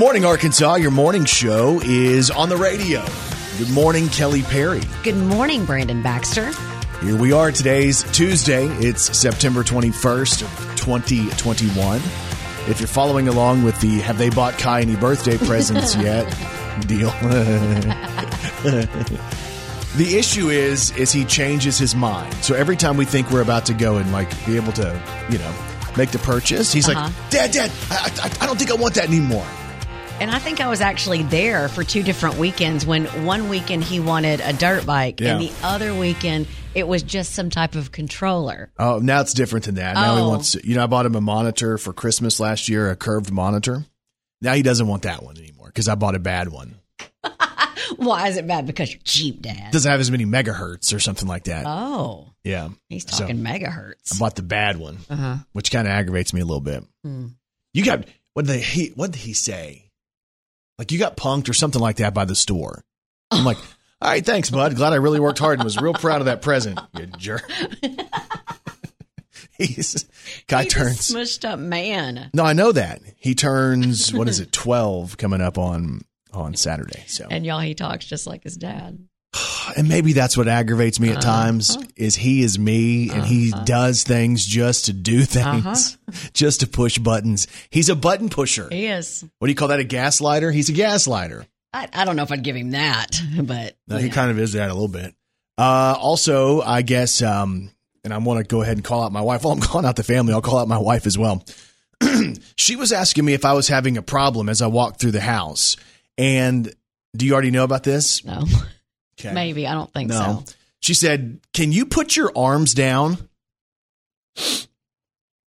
morning, Arkansas. Your morning show is on the radio. Good morning, Kelly Perry. Good morning, Brandon Baxter. Here we are. Today's Tuesday. It's September 21st, 2021. If you're following along with the Have They Bought Kai any birthday presents yet deal. the issue is is he changes his mind. So every time we think we're about to go and like be able to, you know, make the purchase, he's Uh-huh. like, "Dad, Dad, I, I, I don't think I want that anymore." And I think I was actually there for two different weekends when one weekend he wanted a dirt bike Yeah. and the other weekend it was just some type of controller. Oh, now it's different than that. Now he Oh. wants, you know, I bought him a monitor for Christmas last year, a curved monitor. Now he doesn't want that one anymore because I bought a bad one. Why is it bad? Because you're cheap, Dad. doesn't have as many megahertz or something like that. Oh, yeah. he's So, talking I megahertz. bought the bad one, Uh-huh. which kind of aggravates me a little bit. Hmm. You got what did he what did he say? Like you got punked or something like that by the store. I'm like, all right, thanks, bud. Glad I really worked hard and was real proud of that present. You jerk. He's guy He's a turns. smushed up man. No, I know that he turns. What is it? Twelve coming up on on Saturday. So, And y'all, he talks just like his dad. and maybe that's what aggravates me at Uh-huh. times is he is me and he does things just to do things, Uh-huh. just to push buttons. He's a button pusher. He is. What do you call that? A gaslighter? He's a gaslighter. I, I don't know if I'd give him that, but No, he kind of is that a little bit. Uh, also, I guess, um, and I want to go ahead and call out my wife. Well, I'm calling out the family. I'll call out my wife as well. she was asking me if I was having a problem as I walked through the house. And do you already know about this? no, Okay. maybe I don't think No. so. She said, Can you put your arms down?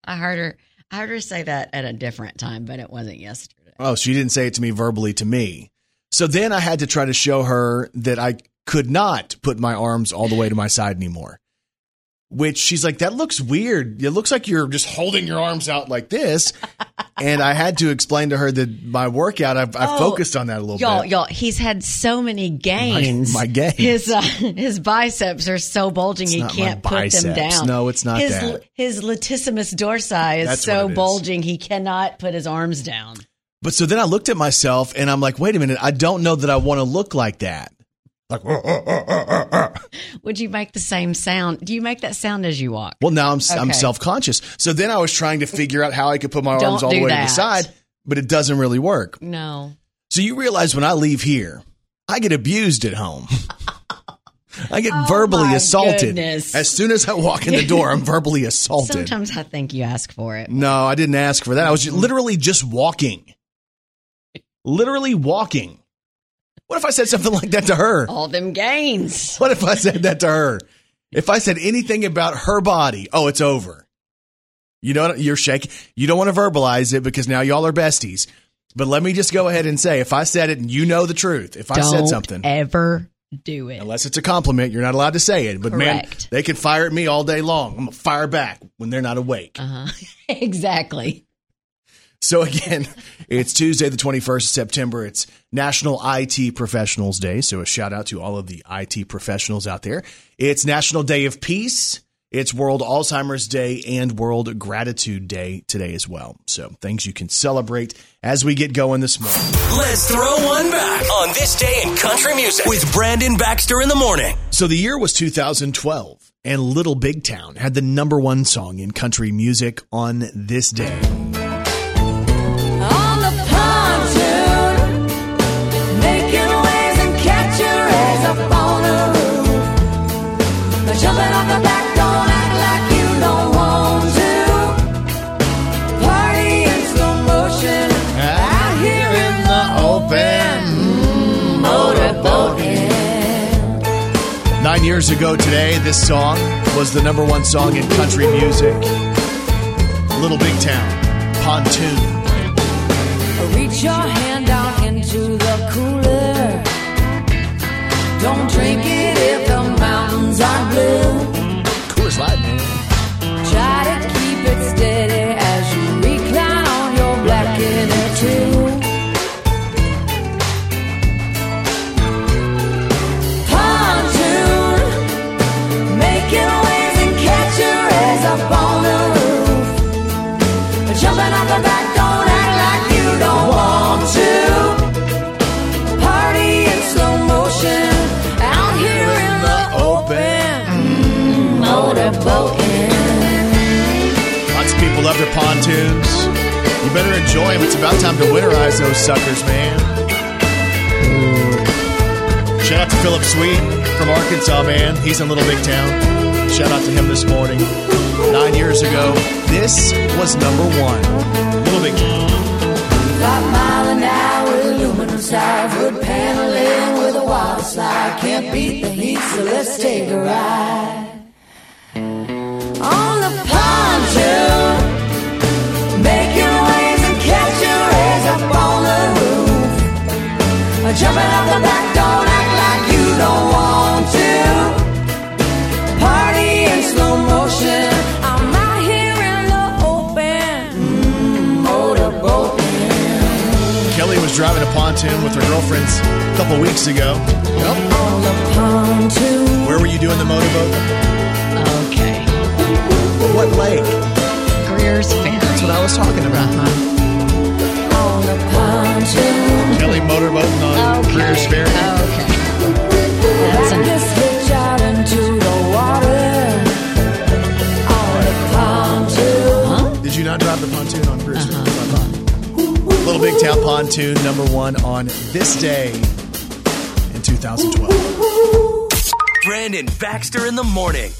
I heard her. I heard her say that at a different time, but it wasn't yesterday. Oh, she didn't say it to me verbally to me. So then I had to try to show her that I could not put my arms all the way to my side anymore. Which she's like, that looks weird. It looks like you're just holding your arms out like this. And I had to explain to her that my workout, I've, I've Oh, focused on that a little Y'all, bit. y'all, he's had so many gains. my gains. His uh, his biceps are so bulging It's he can't put them down. No, it's not his, that. His latissimus dorsi is That's so what it is. bulging he cannot put his arms down. But so then I looked at myself and I'm like, wait a minute, I don't know that I want to look like that. Like, oh, oh, oh, Would you make the same sound? Do you make that sound as you walk? Well, now I'm I'm self conscious. So then I was trying to figure out how I could put my arms Don't all the do way to the side, but it doesn't really work. No. So you realize when I leave here, I get abused at home. I get Oh, verbally assaulted goodness. as soon as I walk in the door. I'm verbally assaulted. Sometimes I think you ask for it. No, I didn't ask for that. I was ju- literally just walking, literally walking. What if I said something like that to her? All them gains. What if I said that to her? If I said anything about her body, oh, it's over. You know, you're shaking. You don't want to verbalize it because now y'all are besties. But let me just go ahead and say, if I said it and you know the truth, if I Don't said something, ever do it. unless it's a compliment, you're not allowed to say it. But man, they can fire at me all day long. I'm gonna fire back when they're not awake. Uh-huh. exactly. So again, it's Tuesday, the 21st of September. It's National IT Professionals Day. So a shout out to all of the IT professionals out there. It's National Day of Peace. It's World Alzheimer's Day and World Gratitude Day today as well. So things you can celebrate as we get going this morning. Let's throw one back on this day in country music with Brandon Baxter in the morning. So the year was 2012 and Little Big Town had the number one song in country music on this day. Years ago today, this song was the number one song in country music. Little Big Town, Pontoon. Reach your hand down into the cooler. Don't drink it if the mountains are blue. Coors Light, man. Try to keep it steady or pontoons. You better enjoy them. It's about time to winterize those suckers, man. Shout out to Philip Sweet from Arkansas, man. He's in Little Big Town. Shout out to him this morning. Nine years ago, this was number one. Little Big Town. Five mile an hour, aluminum side, wood paneling with a wild slide. Can't beat the heat, so let's take a ride. On the pontoon. Girlfriends a couple weeks ago. Pontoon. Where were you doing the motorboat? Okay. What lake? Greer's Ferry. That's what I was talking about. pontoon. Kelly motorboating on Okay. Greer's Ferry. Okay. That's enough. this hitch out into the water. On. Did you not drive the pontoon on? Little Big Town pontoon, number one on this day in 2012. Brandon Baxter in the morning.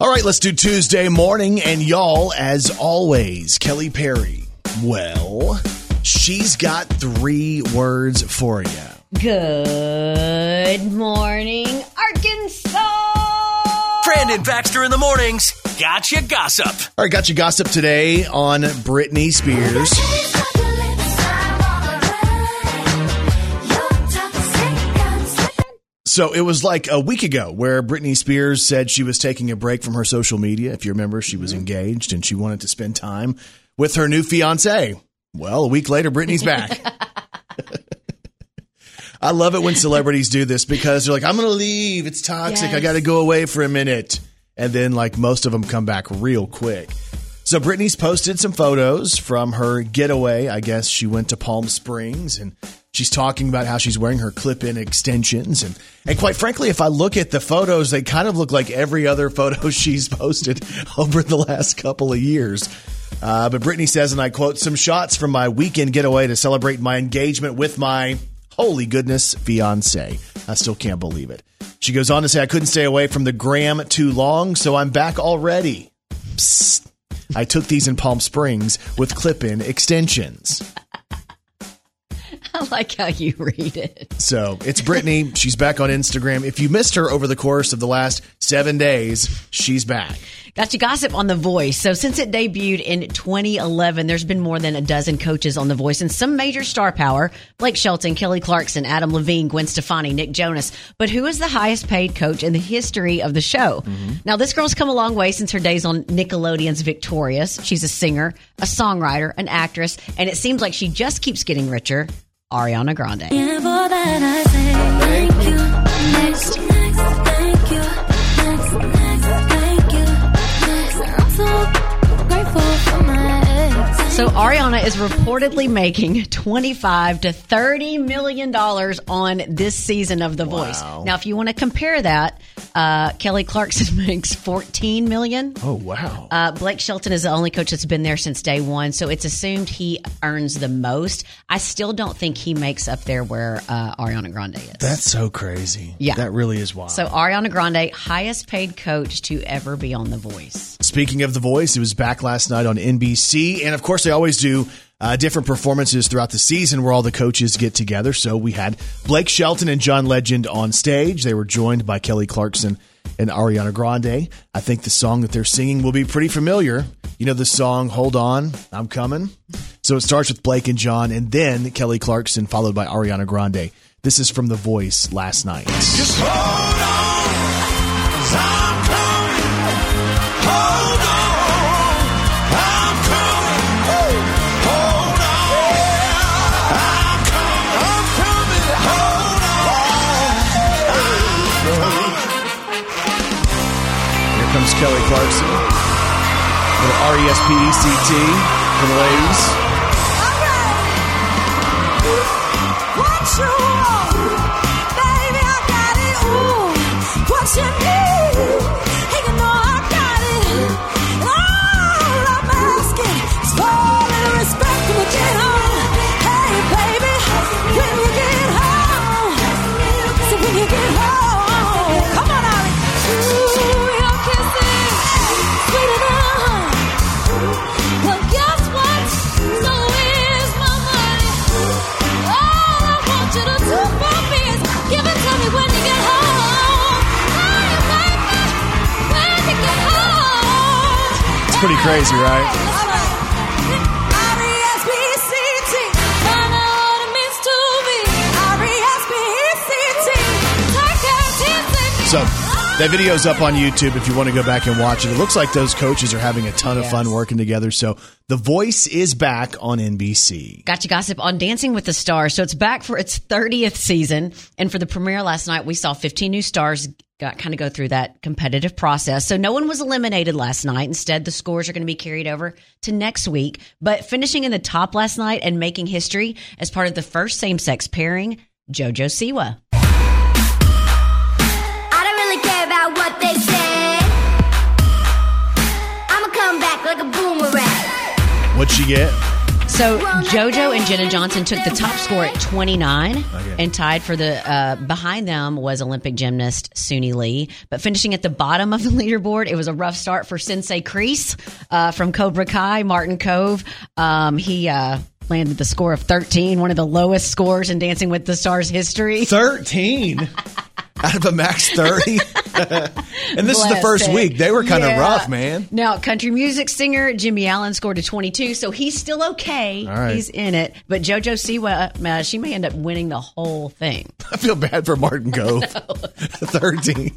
All right, let's do Tuesday morning. And y'all, as always, Kelly Perry. Well, she's got three words for you. Good morning, Arkansas. Brandon Baxter in the mornings. Gotcha gossip. All right, gotcha gossip today on Britney Spears. So it was like a week ago where Britney Spears said she was taking a break from her social media. If you remember, she was mm-hmm. engaged and she wanted to spend time with her new fiance. Well, a week later, Britney's back. I love it when celebrities do this because they're like, I'm going to leave. It's toxic. I got to go away for a minute. And then, like, most of them come back real quick. So, Britney's posted some photos from her getaway. I guess she went to Palm Springs and she's talking about how she's wearing her clip in extensions. And, and quite frankly, if I look at the photos, they kind of look like every other photo she's posted over the last couple of years. Uh, but Britney says, and I quote, some shots from my weekend getaway to celebrate my engagement with my holy goodness fiance. I still can't believe it. She goes on to say, I couldn't stay away from the gram too long, so I'm back already. Psst. I took these in Palm Springs with clip in extensions. I like how you read it. So it's Britney. She's back on Instagram. If you missed her over the course of the last seven days, she's back. Got you gossip on The Voice. So since it debuted in 2011, there's been more than a dozen coaches on The Voice and some major star power. Blake Shelton, Kelly Clarkson, Adam Levine, Gwen Stefani, Nick Jonas. But who is the highest paid coach in the history of the show? Mm-hmm. Now, this girl's come a long way since her days on Nickelodeon's Victorious. She's a singer, a songwriter, an actress, and it seems like she just keeps getting richer. Ariana Grande. So Ariana is reportedly making 25 to 30 million dollars on this season of The Voice. Wow. Now, if you want to compare that, uh, Kelly Clarkson makes 14 million. Oh, wow. Uh, Blake Shelton is the only coach that's been there since day one, so it's assumed he earns the most. I still don't think he makes up there where uh, Ariana Grande is. That's so crazy. Yeah. That really is wild. so Ariana Grande, highest paid coach to ever be on The Voice. Speaking of The Voice, it was back last night on NBC. And of course, they always do uh, different performances throughout the season where all the coaches get together. So we had Blake Shelton and John Legend on stage. They were joined by Kelly Clarkson and Ariana Grande. I think the song that they're singing will be pretty familiar. You know the song Hold On, I'm Coming? So it starts with Blake and John, and then Kelly Clarkson, followed by Ariana Grande. This is from The Voice last night. Kelly Clarkson. Little R E S P E C T for the ladies. What you want, baby? I got it. Ooh, what you need? Pretty crazy, right? R-E-S-P-C-T. Find out what it means to me. R-E-S-P-C-T. Take care, T-C-T. So that video's up on YouTube if you want to go back and watch it. It looks like those coaches are having a ton of fun working together. So The Voice is back on NBC. Gotcha Gossip on Dancing with the Stars. So it's back for its 30th season. And for the premiere last night, we saw 15 new stars got kind of go through that competitive process. So no one was eliminated last night. Instead, the scores are going to be carried over to next week. But finishing in the top last night and making history as part of the first same sex pairing, JoJo Siwa. About what they say. I'ma come back like a boomerang. What'd she get? So JoJo and Jenna Johnson took the top score at 29 and tied for the uh, behind them was Olympic gymnast Suni Lee. But finishing at the bottom of the leaderboard, it was a rough start for Sensei Kreese uh, from Cobra Kai, Martin Kove. Um, he uh, landed the score of 13, one of the lowest scores in Dancing with the Stars history. 13 out of a max 30. and this is the first it. week. They were kind of Yeah. rough, man. Now, country music singer Jimmy Allen scored a 22, so he's still okay. Right. He's in it. But JoJo Siwa, uh, she may end up winning the whole thing. I feel bad for Martin Kove. 13.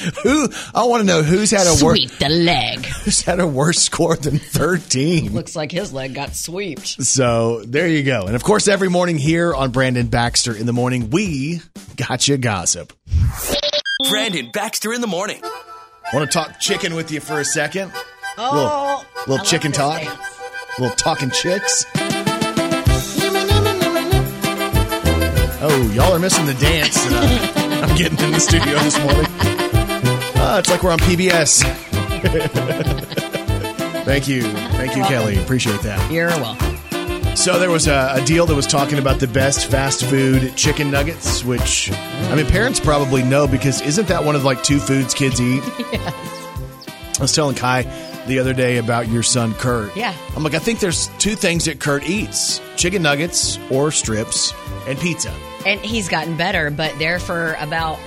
Who I want to know who's had a worse Sweep the leg. who's had a worse score than 13. Looks like his leg got sweeped. So there you go. And of course, every morning here on Brandon Baxter in the morning, we got you gossip. Brandon Baxter in the morning. Want to talk chicken with you for a second? Oh, little little chicken talk, little talking chicks. Oh, y'all are missing the dance that I'm, I'm getting in the studio this morning. Ah, it's like we're on PBS. Thank you, thank you, Kelly. Appreciate that. You're welcome. So there was a, a deal that was talking about the best fast food chicken nuggets, which I mean, parents probably know because isn't that one of like two foods kids eat? yes. I was telling Kai the other day about your son Kurt. Yeah. I'm like, I think there's two things that Kurt eats: chicken nuggets or strips, and pizza. And he's gotten better, but there for about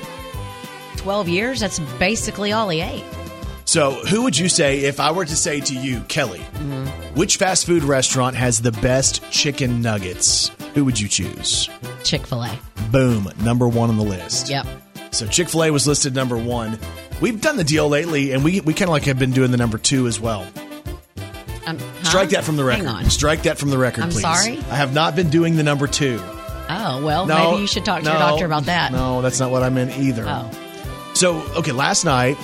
12 years, that's basically all he ate. So, who would you say if I were to say to you, Kelly, which fast food restaurant has the best chicken nuggets? Who would you choose? Chick fil A. Boom, number one on the list. Yep. So Chick Fil A was listed number one. We've done the deal lately, and we we kind of like have been doing the number two as well. Um, huh? Strike that from the record. Hang on. Strike that from the record, I'm please. sorry? I have not been doing the number two. Oh, well, No, maybe you should talk to your doctor about that. No, that's not what I meant either. Oh. So okay, last night,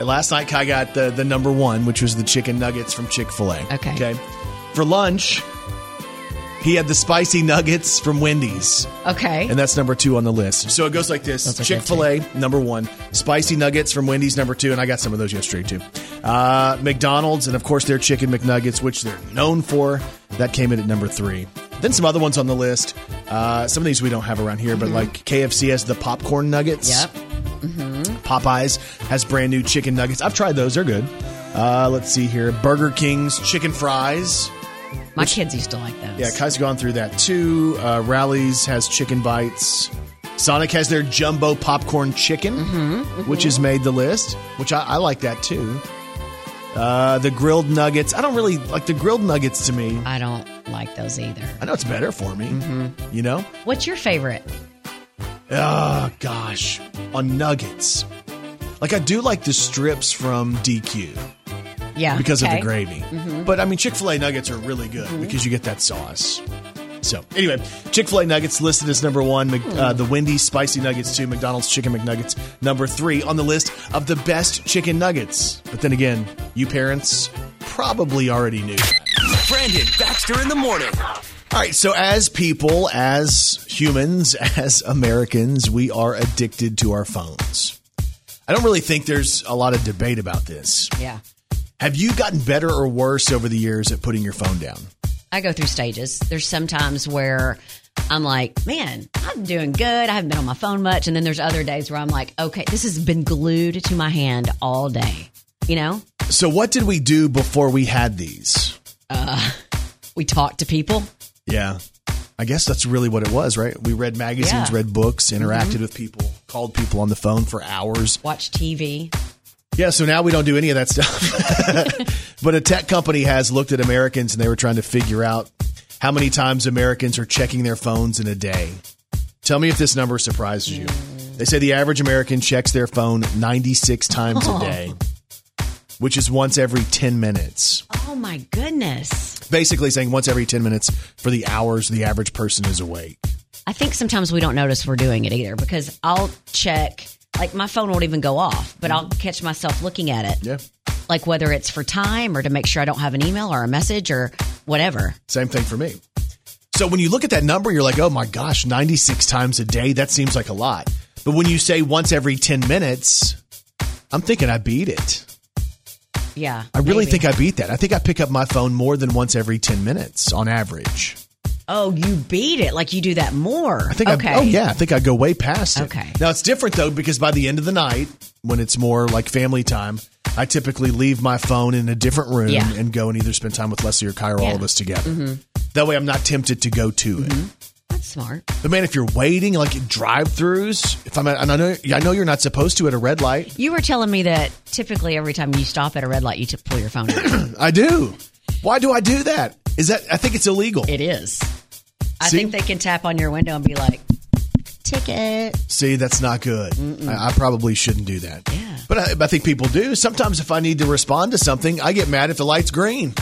last night Kai got the the number one, which was the chicken nuggets from Chick Fil A. Okay. Okay. For lunch, he had the spicy nuggets from Wendy's. Okay. And that's number two on the list. So it goes like this Those are good, Chick fil A, number one. Spicy nuggets from Wendy's, number two. And I got some of those yesterday, too. Uh, McDonald's, and of course, their chicken McNuggets, which they're known for. That came in at number three. Then some other ones on the list. Uh, some of these we don't have around here, but like KFC has the popcorn nuggets. Mm-hmm. yep. Popeyes has brand new chicken nuggets. I've tried those, they're good. Uh, let's see here. Burger King's chicken fries. My kids used to like those. Yeah, Kai's gone through that too. Uh, Rally's has chicken bites. Sonic has their jumbo popcorn chicken, which has made the list, which I, I like that too. Uh, the grilled nuggets. I don't really like the grilled nuggets to me. I don't like those either. I know it's better for me. You know? What's your favorite? Oh, gosh. On nuggets. Like, I do like the strips from DQ Yeah. because of the gravy. But I mean, Chick fil A nuggets are really good because you get that sauce. So, anyway, Chick fil A nuggets listed as number one, Mc- uh, the Wendy's spicy nuggets two, McDonald's chicken McNuggets number three on the list of the best chicken nuggets. But then again, you parents probably already knew that. Brandon Baxter in the morning. All right, so as people, as humans, as Americans, we are addicted to our phones. I don't really think there's a lot of debate about this. Yeah. Have you gotten better or worse over the years at putting your phone down? I go through stages. There's sometimes where I'm like, man, I'm doing good. I haven't been on my phone much. And then there's other days where I'm like, okay, this has been glued to my hand all day. You know, So, what did we do before we had these? Uh, we talked to people. Yeah. I guess that's really what it was, right? We read magazines, Yeah. Mm-hmm. read books, interacted with people, called people on the phone for hours. watch TV. Yeah, so now we don't do any of that stuff. but a tech company has looked at Americans and they were trying to figure out how many times Americans are checking their phones in a day. Tell me if this number surprises you. They say the average American checks their phone 96 times a oh. day, which is once every 10 minutes. Oh my goodness. Basically saying once every 10 minutes for the hours the average person is awake. I think sometimes we don't notice we're doing it either because I'll check, like my phone won't even go off, but I'll catch myself looking at it. Yeah. Like whether it's for time or to make sure I don't have an email or a message or whatever. Same thing for me. So when you look at that number, you're like, oh my gosh, 96 times a day, that seems like a lot. But when you say once every 10 minutes, I'm thinking I beat it. Yeah. I really maybe. think I beat that. I think I pick up my phone more than once every 10 minutes on average. Oh, you beat it. Like you do that more. I think okay. I, oh yeah, I think I go way past it. Okay. Now it's different though because by the end of the night, when it's more like family time, I typically leave my phone in a different room Yeah. and go and either spend time with Leslie or Kai or all Yeah. Mm-hmm. of us together. That way I'm not tempted to go to it. That's smart. But man, if you're waiting, like drive-throughs, if I'm, at, and I know, I know you're not supposed to at a red light. You were telling me that typically every time you stop at a red light, you t- pull your phone out. I do. Why do I do that? Is that? I think it's illegal. it is. I See? think they can tap on your window and be like, ticket. See, that's not good. I, I probably shouldn't do that. Yeah. But I, I think people do. Sometimes if I need to respond to something, I get mad if the light's green.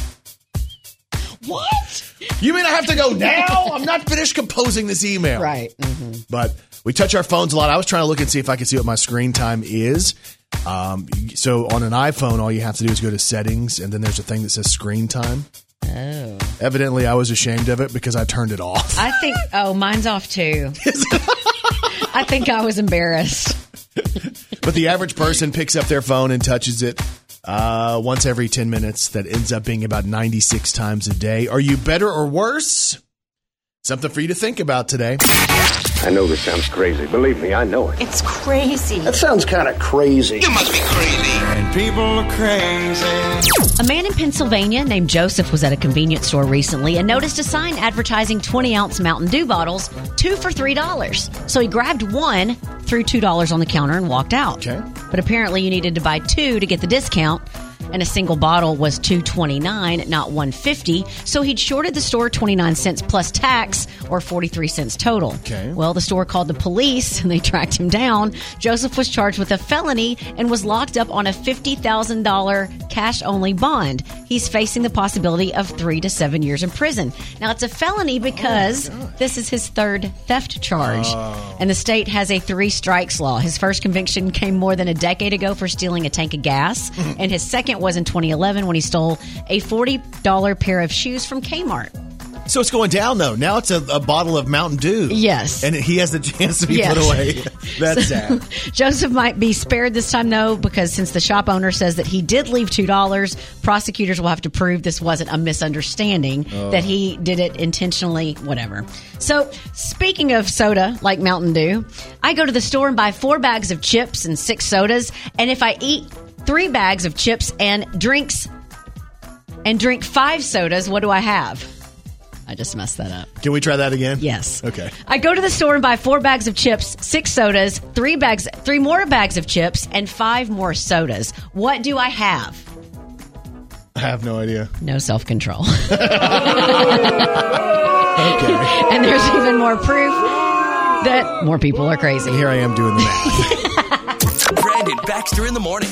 What? You mean I have to go now? I'm not finished composing this email. Right. hmm But we touch our phones a lot. I was trying to look and see if I could see what my screen time is. Um, so on an iPhone, all you have to do is go to settings, and then there's a thing that says screen time. Oh. Evidently, I was ashamed of it because I turned it off. I think, oh, mine's off too. I think I was embarrassed. But the average person picks up their phone and touches it uh, once every 10 minutes. That ends up being about 96 times a day. Are you better or worse? Something for you to think about today. I know this sounds crazy. Believe me, I know it. It's crazy. That sounds kind of crazy. You must be crazy. And people are crazy. A man in Pennsylvania named Joseph was at a convenience store recently and noticed a sign advertising 20 ounce Mountain Dew bottles, two for $3. So he grabbed one, threw $2 on the counter, and walked out. Okay. But apparently you needed to buy two to get the discount. And a single bottle was two twenty nine, not one fifty. So he'd shorted the store twenty nine cents plus tax, or forty three cents total. Okay. Well, the store called the police and they tracked him down. Joseph was charged with a felony and was locked up on a $50,000 cash only bond. He's facing the possibility of three to seven years in prison. Now, it's a felony oh because this is his third theft charge. Oh. And the state has a three strikes law. His first conviction came more than a decade ago for stealing a tank of gas. and his second was in 2011 when he stole a $40 pair of shoes from Kmart. So it's going down, though. Now it's a, a bottle of Mountain Dew. Yes. And he has the chance to be Yes. put away. That's sad. Joseph might be spared this time, though, because since the shop owner says that he did leave $2, prosecutors will have to prove this wasn't a misunderstanding, oh. that he did it intentionally, whatever. So, speaking of soda, like Mountain Dew, I go to the store and buy four bags of chips and six sodas, and if I eat three bags of chips and drinks and drink five sodas, what do I have? I just messed that up. Can we try that again? Yes. Okay. I go to the store and buy four bags of chips, six sodas, three bags, three more bags of chips, and five more sodas. What do I have? I have no idea. No self control. Okay. and there's even more proof that more people are crazy. Here I am doing the math. Brandon Baxter in the morning.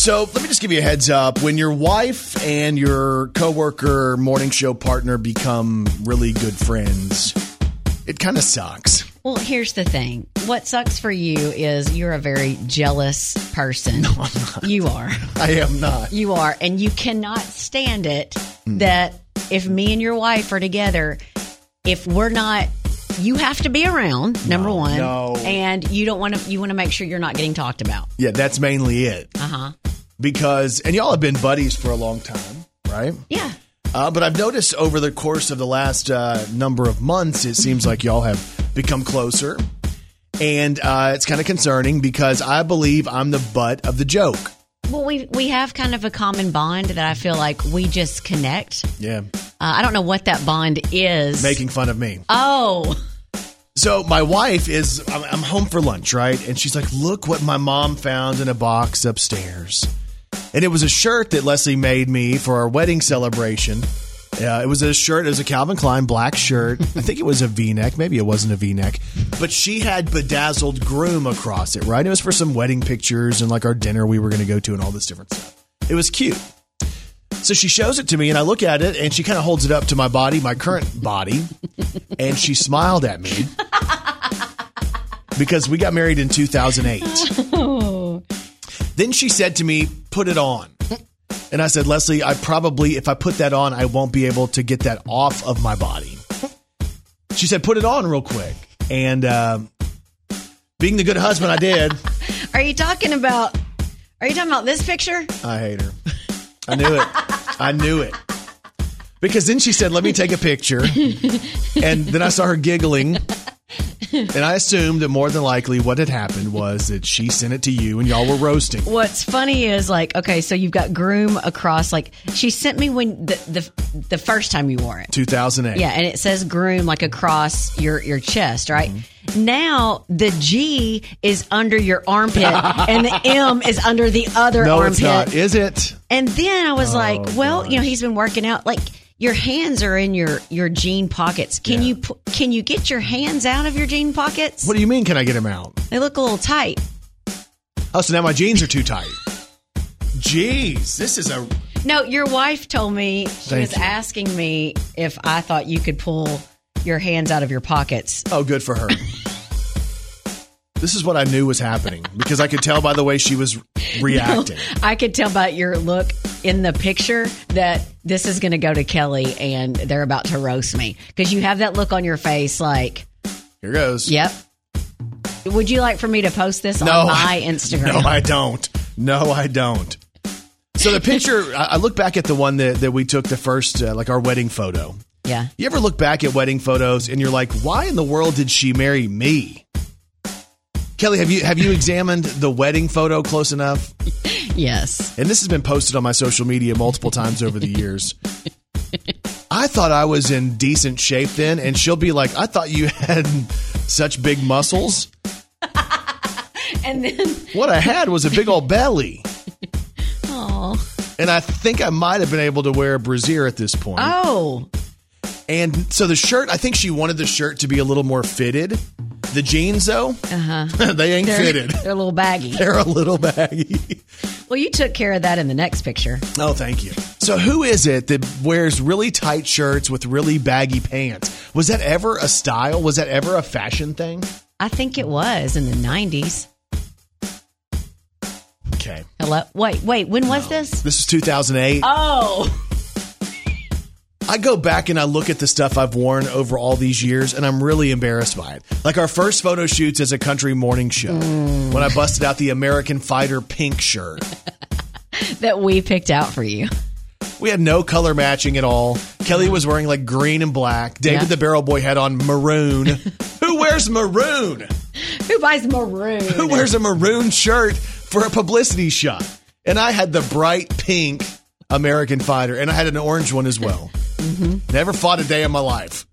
So let me just give you a heads up. When your wife and your coworker morning show partner become really good friends, it kind of sucks. Well, here's the thing. What sucks for you is you're a very jealous person. No, I'm not. You are. I am not. You are. And you cannot stand it that if me and your wife are together, if we're not, you have to be around, number one. no. And you don't want to, you want to make sure you're not getting talked about. Yeah, that's mainly it. Uh huh. Because, and y'all have been buddies for a long time, right? Yeah. Uh, but I've noticed over the course of the last uh, number of months, it seems like y'all have become closer. And uh, it's kind of concerning because I believe I'm the butt of the joke. Well, we, we have kind of a common bond that I feel like we just connect. Yeah. Uh, I don't know what that bond is. Making fun of me. Oh, So my wife is, I'm, I'm home for lunch, right? And she's like, look what my mom found in a box upstairs. And it was a shirt that Leslie made me for our wedding celebration. Uh, it was a shirt, it was a Calvin Klein black shirt. I think it was a v neck. Maybe it wasn't a v neck. But she had bedazzled groom across it, right? It was for some wedding pictures and like our dinner we were going to go to and all this different stuff. It was cute. So she shows it to me, and I look at it, and she kind of holds it up to my body, my current body, and she smiled at me because we got married in 2008. Then she said to me, Put it on. And I said, Leslie, I probably, if I put that on, I won't be able to get that off of my body. She said, Put it on real quick. And um, being the good husband I did, Are you talking about? Are you talking about this picture? I hate her. I knew it. I knew it. Because then she said, Let me take a picture. And then I saw her giggling. And I assumed that more than likely what had happened was that she sent it to you and y'all were roasting. What's funny is like, okay, so you've got groom across. Like she sent me when the the, the first time you wore it. 2008. Yeah, and it says groom like across your your chest, right? Mm-hmm. Now the G is under your armpit and the M is under the other No, armpit. it's not. Is it? And then I was like, Oh, well, you know, he's been working out. Like your hands are in your your jean pockets. Can Yeah. you can you get your hands out of your jean pockets? What do you mean, can I get them out? They look a little tight. Oh, so now my jeans are too tight. Jeez, this is a. No, your wife told me she Thank was you. asking me if I thought you could pull your hands out of your pockets. Oh, good for her. this is what I knew was happening because I could tell by the way she was reacting. I could tell by your look in the picture that this is going to go to Kelly and they're about to roast me because you have that look on your face like, Here goes. yep. Would you like for me to post this No, on my Instagram? No, I don't. No, I don't. So the picture, I I look back at the one that, that we took the first, uh, like our wedding photo. yeah. You ever look back at wedding photos and you're like, why in the world did she marry me? Kelly, have you have you examined the wedding photo close enough? Yes. And this has been posted on my social media multiple times over the years. I thought I was in decent shape then, and she'll be like, I thought you had such big muscles. And then, What I had was a big old belly. oh, And I think I might have been able to wear a brassiere at this point. oh, And so the shirt, I think she wanted the shirt to be a little more fitted. The jeans, though, uh-huh. they ain't they're, fitted. they're a little baggy. They're a little baggy. Well, you took care of that in the next picture. Oh, thank you. So, who is it that wears really tight shirts with really baggy pants? Was that ever a style? Was that ever a fashion thing? I think it was in the 90s. Okay. Hello? Wait, wait, when was this? This is 2008. Oh, I go back and I look at the stuff I've worn over all these years, and I'm really embarrassed by it. Like our first photo shoots as a country morning show, mm. when I busted out the American Fighter pink shirt. that we picked out for you. We had no color matching at all. Kelly was wearing like green and black. David Yeah. the Barrel Boy had on maroon. Who wears maroon? Who buys maroon? Who wears a maroon shirt for a publicity shot? And I had the bright pink American Fighter, and I had an orange one as well. Never fought a day in my life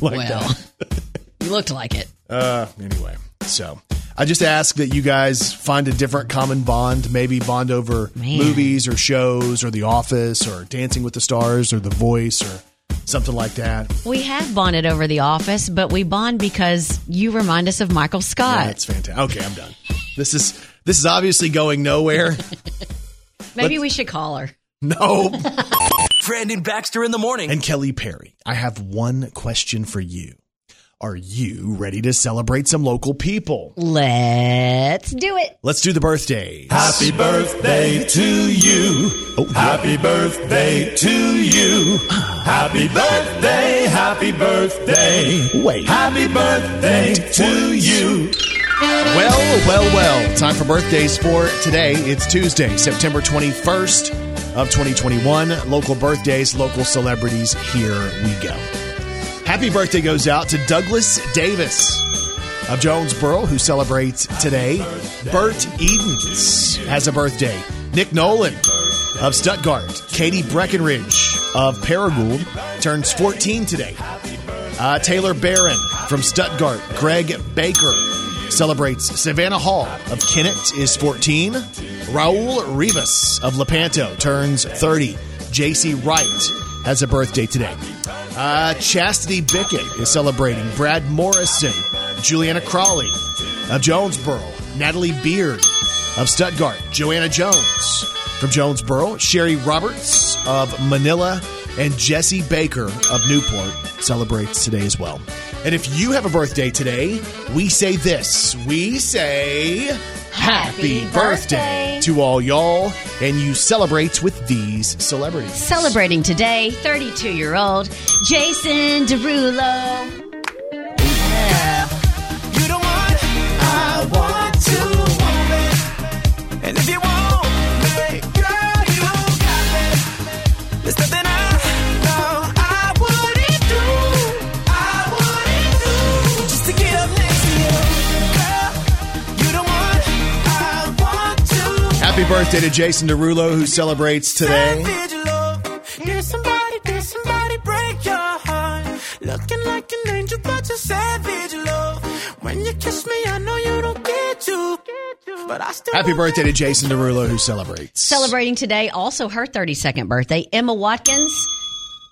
like Mm-hmm. Well, that. you looked like it. Uh, anyway, so I just ask that you guys find a different common bond, maybe bond over Man. movies or shows or The Office or Dancing with the Stars or The Voice or something like that. We have bonded over the office, but we bond because you remind us of Michael Scott. That's fantastic. Okay, I'm done. This is this is obviously going nowhere. Maybe we should call her. No. Brandon Baxter in the morning. and Kelly Perry, I have one question for you. Are you ready to celebrate some local people? Let's do it. Let's do the birthdays. Happy birthday to you. Oh, happy birthday to you. Happy birthday, happy birthday. Wait. Happy birthday to you. Well, well, well. Time for birthdays for today. It's Tuesday, September 21st of 2021. Local birthdays, local celebrities. Here we go. Happy birthday goes out to Douglas Davis of Jonesboro, who celebrates today. Bert Edens has a birthday. Nick Nolan of Stuttgart. Katie Breckenridge of Paragould turns 14 today. Uh, Taylor Barron from Stuttgart. Greg Baker celebrates. Savannah Hall of Kennett is 14. Raul Rivas of Lepanto turns 30. JC Wright has a birthday today. Uh, Chastity Bickett is celebrating. Brad Morrison, Juliana Crawley of Jonesboro. Natalie Beard of Stuttgart. Joanna Jones from Jonesboro. Sherry Roberts of Manila. And Jesse Baker of Newport celebrates today as well. And if you have a birthday today, we say this. We say happy, birthday. to all y'all. And you celebrate with these celebrities. Celebrating today, 32 year old Jason Derulo. Birthday to Jason Derulo, who celebrates today. Did somebody, did somebody break your heart? Looking like an angel, but you're savage love. When you kiss me, I know you don't get to. But I still Happy birthday to Jason Derulo, who celebrates. Celebrating today, also her 32nd birthday, Emma Watkins.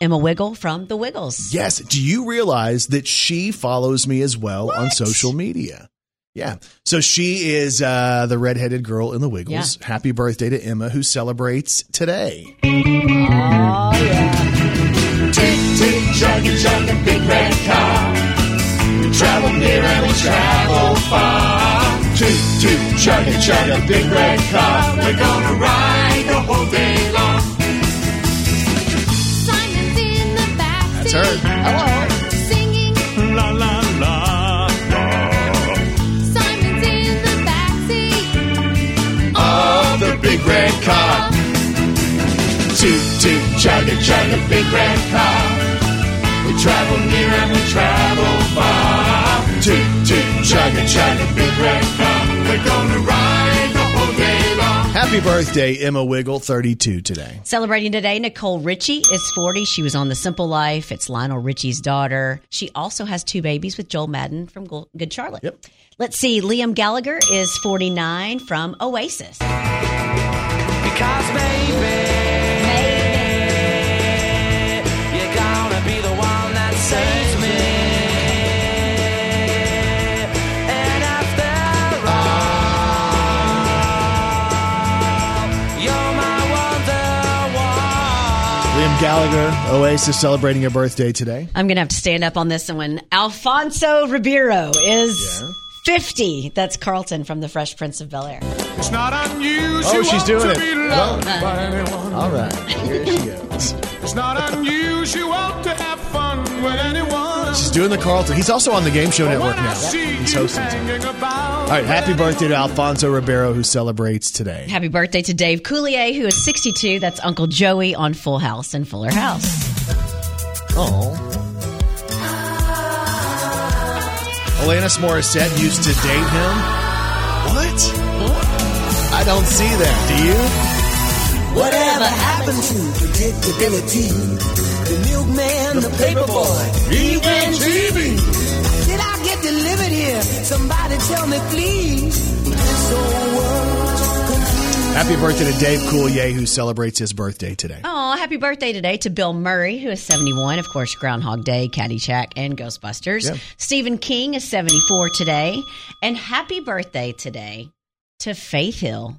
Emma Wiggle from The Wiggles. Yes. Do you realize that she follows me as well on social media? Yeah. So she is uh, the redheaded girl in the Wiggles. Yeah. Happy birthday to Emma, who celebrates today. Tick, tick, chugga, chugga, big red car. We travel near and we travel far. Toot, toot, chugga, chugga, big red car. We're gonna ride the whole day long. Simon's in the back That's her. Hello. Toot, chugga, chugga, big red car. We travel near and we travel far. Toot, toot, chugga, chugga, big red car. We're gonna ride the whole day long. Happy birthday, Emma Wiggle, 32 today. Celebrating today, Nicole Richie is 40. She was on The Simple Life. It's Lionel Richie's daughter. She also has two babies with Joel Madden from Good Charlotte. Yep. Let's see. Liam Gallagher is 49 from Oasis. Because baby, Gallagher, Oasis, celebrating your birthday today. I'm going to have to stand up on this one. Alfonso Ribeiro is 50. That's Carlton from The Fresh Prince of Bel Air. It's not unusual Oh, she's doing to it. be loved by. All right. Here she goes. It's not unusual to have fun with anyone. She's doing the Carlton. He's also on the Game Show Network now. He's hosting. hanging All right. Happy birthday to Alfonso Ribeiro, who celebrates today. Happy birthday to Dave Coulier, who is 62. That's Uncle Joey on Full House and Fuller House. Oh. Alanis Morissette used to date him. What? I don't see that. Do you? Whatever happened to predictability? The milkman, the paperboy, even TV. Did I get delivered here? Somebody tell me, please. This old world's confused. Happy birthday to Dave Coulier, who celebrates his birthday today. Oh, happy birthday today to Bill Murray, who is 71. Of course, Groundhog Day, Caddyshack, and Ghostbusters. Yep. Stephen King is 74 today. And happy birthday today to Faith Hill,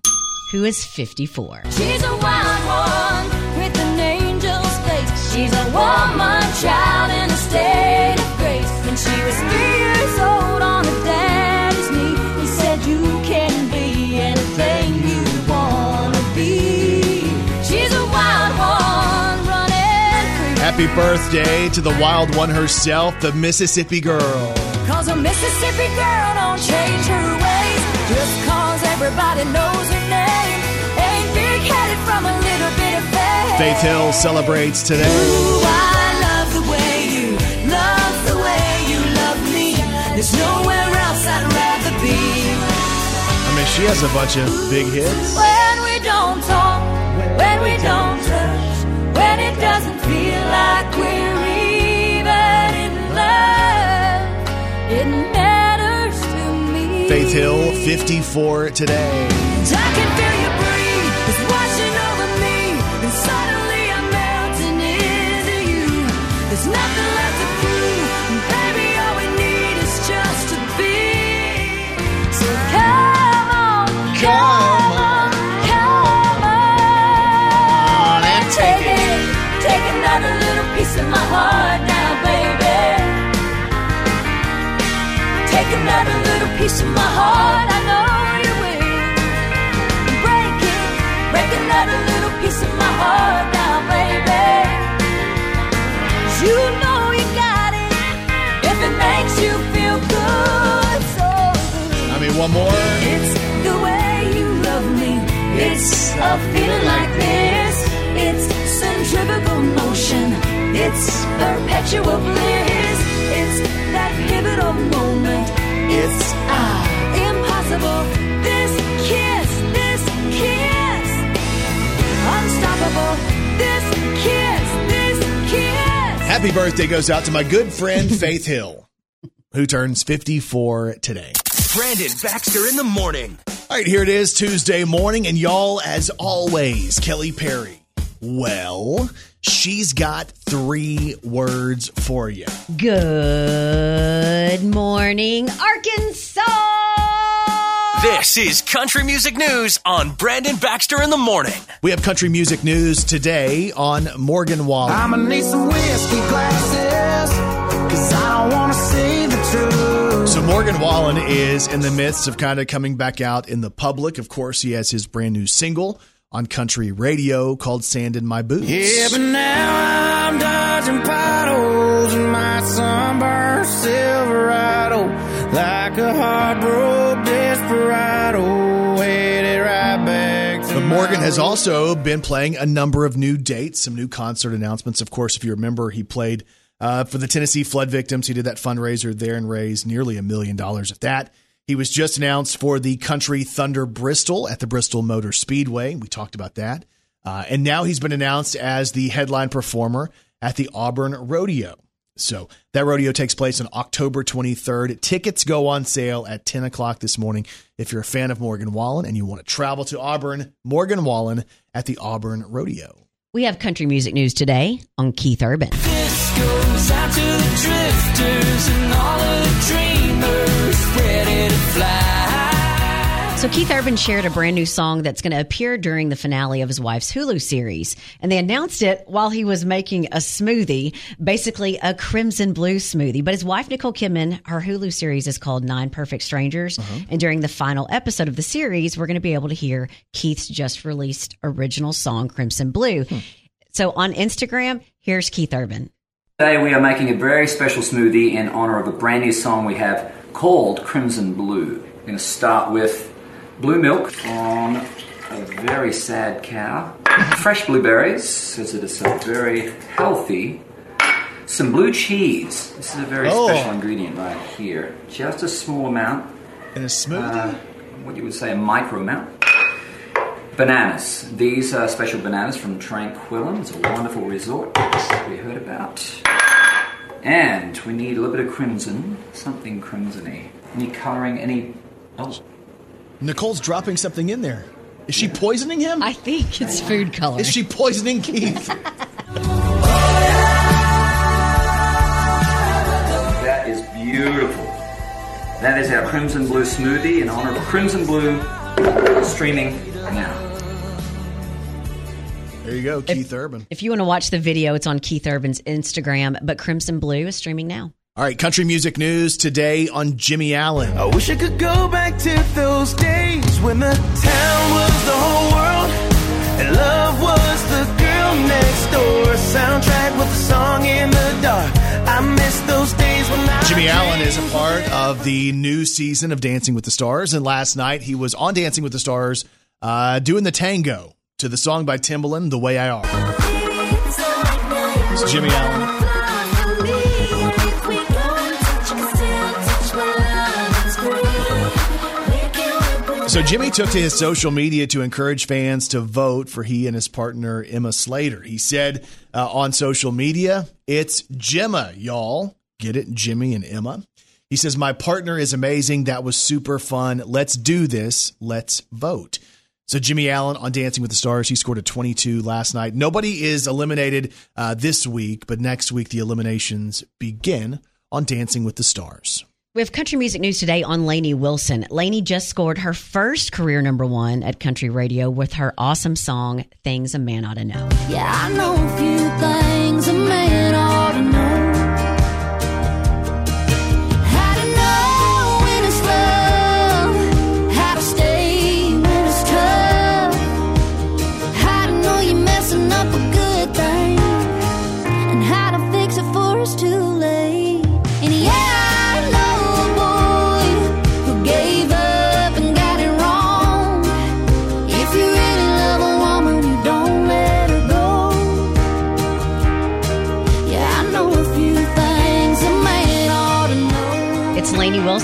who is 54. She's a wild one with an angel's face. She's a woman child in a state of grace. When she was three years old on her daddy's knee, he said, You can be anything you want to be. She's a wild one running free. Happy birthday to the wild one herself, the Mississippi girl. Cause a Mississippi girl don't change her ways just cause everybody knows her name. Ain't big headed from a little bit of faith. Faith Hill celebrates today. Ooh, I love the way you love the way you love me. There's nowhere else I'd rather be. I mean, she has a bunch of big hits. When we don't talk, when we don't touch, when it doesn't feel like we're even in love. it matters to me. Faith Hill, 54 today. I can feel your breathe, it's washing over me, and suddenly I'm melting into you. There's nothing left to prove, and baby, all we need is just to be. So come on, come on, come on, and take it. Take another little piece of my heart Take another little piece of my heart, I know you will. Break it, break another little piece of my heart now, baby. You know you got it, if it makes you feel good, so good. I mean, one more. It's the way you love me. It's a feeling like this. It's centrifugal motion. It's perpetual bliss. It's that pivotal moment. It's ah, impossible. This kiss, this kiss, unstoppable. This kiss, this kiss. Happy birthday goes out to my good friend Faith Hill, who turns 54 today. Brandon Baxter in the morning. All right, here it is Tuesday morning, and y'all, as always, Kelly Perry. Well, she's got three words for you. Good morning, Arkansas. This is Country Music News on Brandon Baxter in the morning. We have country music news today on Morgan Wallen. I'ma need some whiskey glasses, cause I don't wanna see the truth. So Morgan Wallen is in the midst of kind of coming back out in the public. Of course, he has his brand new single on country radio called Sand in My Boots. Yeah, but now I'm dodging potholes in my sunburned Silverado like a heartbroken desperado headed right back But Morgan has also been playing a number of new dates, some new concert announcements. Of course, if you remember, he played uh, for the Tennessee flood victims. He did that fundraiser there and raised nearly a million dollars at that. He was just announced for the Country Thunder Bristol at the Bristol Motor Speedway. We talked about that. Uh, and now he's been announced as the headline performer at the Auburn Rodeo. So that rodeo takes place on October 23rd. Tickets go on sale at 10 o'clock this morning. If you're a fan of Morgan Wallen and you want to travel to Auburn, Morgan Wallen at the Auburn Rodeo. We have country music news today on Keith Urban. So Keith Urban shared a brand new song that's going to appear during the finale of his wife's Hulu series. And they announced it while he was making a smoothie, basically a crimson blue smoothie. But his wife, Nicole Kidman, her Hulu series is called Nine Perfect Strangers. Uh-huh. And during the final episode of the series, we're going to be able to hear Keith's just released original song, Crimson Blue. Hmm. So on Instagram, here's Keith Urban. Today we are making a very special smoothie in honor of a brand new song we have called Crimson Blue. We're going to start with blue milk on a very sad cow, fresh blueberries, as it is so very healthy, some blue cheese. This is a very Oh. special ingredient right here. Just a small amount, And a smoothie? uh, what you would say a micro amount. Bananas. These are special bananas from Tranquillum. It's a wonderful resort we heard about. And we need a little bit of crimson, something crimsony. Any colouring, any. Oh, Nicole's dropping something in there. Is she poisoning him? I think it's food color. Is she poisoning Keith? that is beautiful. That is our crimson blue smoothie in honor of crimson blue streaming now. there you go, Keith Urban. If you want to watch the video, it's on Keith Urban's Instagram, but Crimson Blue is streaming now. All right, country music news today on Jimmy Allen. I wish I could go back to those days when the town was the whole world and love was the girl next door. Soundtrack with a song in the dark. I miss those days when I Jimmy Allen is a part of the new season of Dancing with the Stars, and last night he was on Dancing with the Stars uh, doing the tango to the song by Timbaland, "The Way I Are." It's Jimmy Allen. So Jimmy took to his social media to encourage fans to vote for he and his partner Emma Slater. He said uh, on social media, "It's Gemma, y'all. Get it, Jimmy and Emma." He says, My partner is amazing. That was super fun. Let's do this. Let's vote. So, Jimmy Allen on Dancing with the Stars, he scored a 22 last night. Nobody is eliminated uh, this week, but next week the eliminations begin on Dancing with the Stars. We have country music news today on Lainey Wilson. Lainey just scored her first career number one at country radio with her awesome song, Things a Man Ought to Know. Yeah, I know a few things a man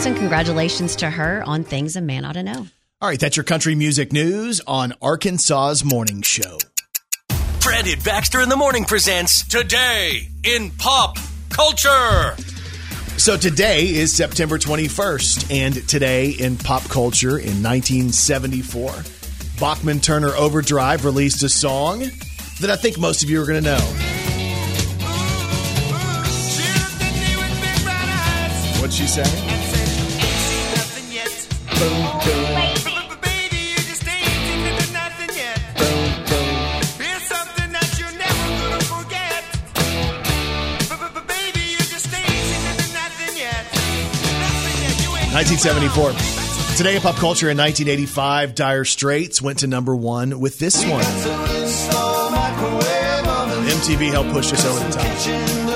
Lainey Wilson. Congratulations to her on Things a Man Ought to Know. All right, that's your country music news on Arkansas's Morning Show. Brandon Baxter in the Morning presents Today in Pop Culture. So today is September 21st, and today in pop culture in 1974, Bachman Turner Overdrive released a song that I think most of you are going to know. What'd she say? 1974. Today in pop culture in 1985, Dire Straits went to number one with this one. MTV helped push us over the top.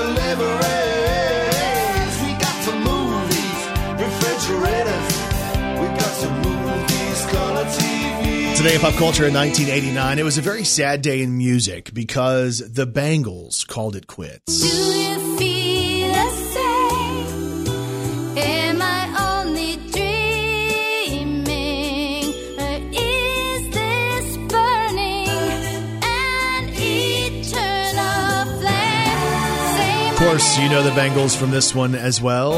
Today in pop culture in 1989, it was a very sad day in music because the Bangles called it quits. Do you feel the same? Am I only dreaming? Or is this burning an eternal flame? Same Of course, you know the Bangles from this one as well.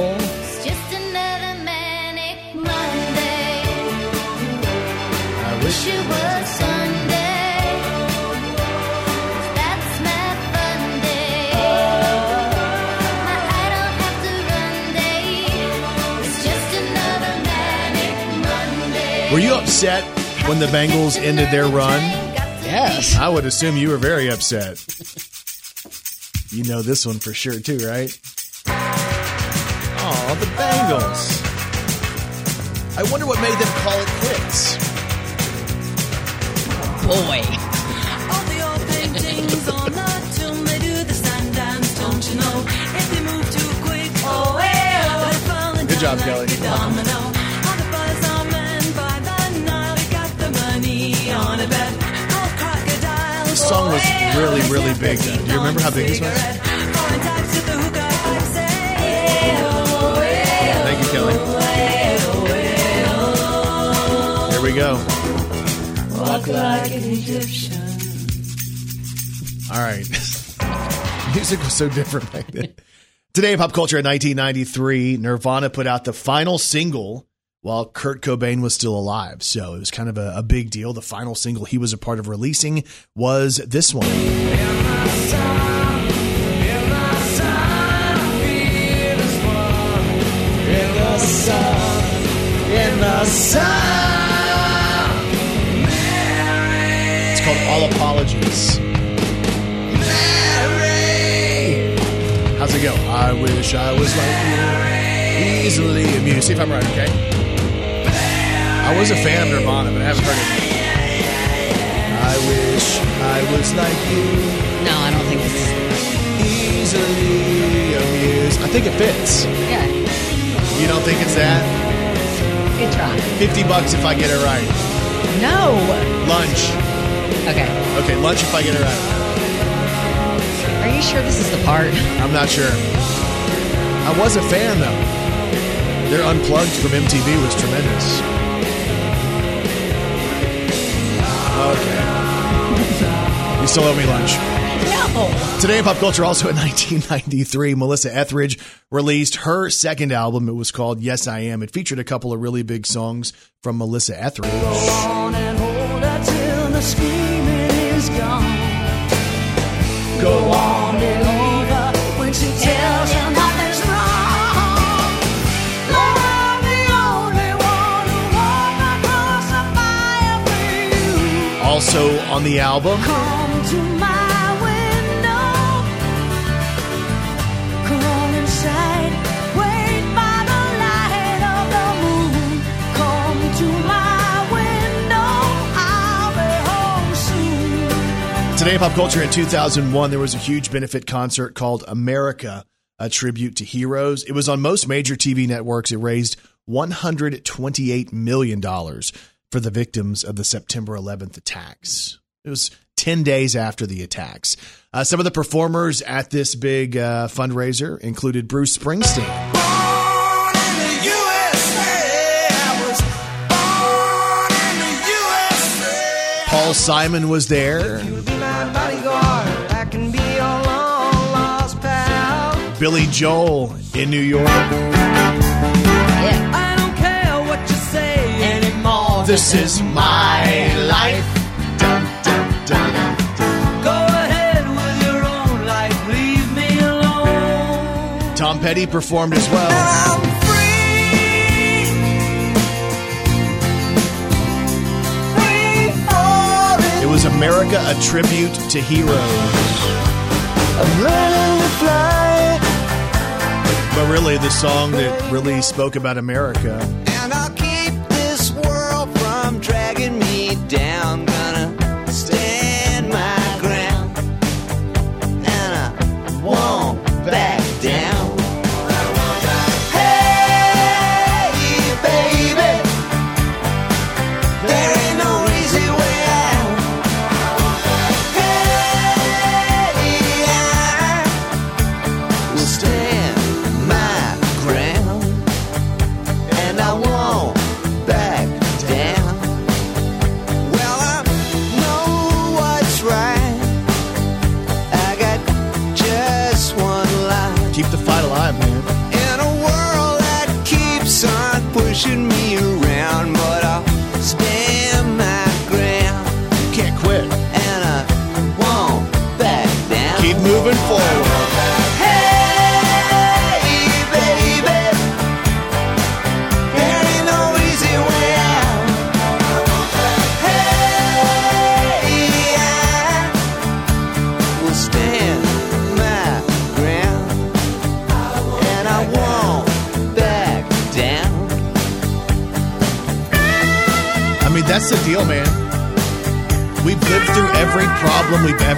Upset when the Bangles ended their run? Yes. I would assume you were very upset. You know this one for sure, too, right? Oh, the Bangles. I wonder what made them call it quits. Boy. All the old This song was really, really big. Do you remember how big this was? cigarette. Foreign types at the hookah, I say, well, Thank you, Kelly. Here we go. walk like an Egyptian. All right. Music was so different back then. Today in pop culture in 1993, Nirvana put out the final single while Kurt Cobain was still alive. So it was kind of a, a big deal. The final single he was a part of releasing was this one. It's called All Apologies. How's it go? I wish I was like you, easily amused. See if I'm right, okay? I was a fan of Nirvana, but I haven't heard it. I wish I was like you, No, I don't think it's. easily amused. I think it fits. Yeah. You don't think it's that? Good try. 50 bucks if I get it right. No. Lunch. Okay. Okay, lunch if I get it right. Are you sure this is the part? I'm not sure. I was a fan though. Their unplugged from MTV was tremendous. Okay. You still owe me lunch. No. Today in pop culture, also in 1993, Melissa Etheridge released her second album. It was called Yes I Am. It featured a couple of really big songs from Melissa Etheridge. I'll be home soon. Today in pop culture in 2001, there was a huge benefit concert called America, a tribute to heroes. It was on most major TV networks. It raised $128 million for the victims of the September 11th attacks. It was 10 days after the attacks. Uh, some of the performers at this big uh, fundraiser included Bruce Springsteen, Born in the USA. I was born in the USA. Paul Simon was there, Be my bodyguard. I can be your long lost pal. Billy Joel in New York. This is my life. Dun, dun, dun. Go ahead with your own life. Leave me alone. Tom Petty performed as well. I'm free. Free. It was America, a tribute to heroes. I'm learning to fly. But really, the song that really spoke about America.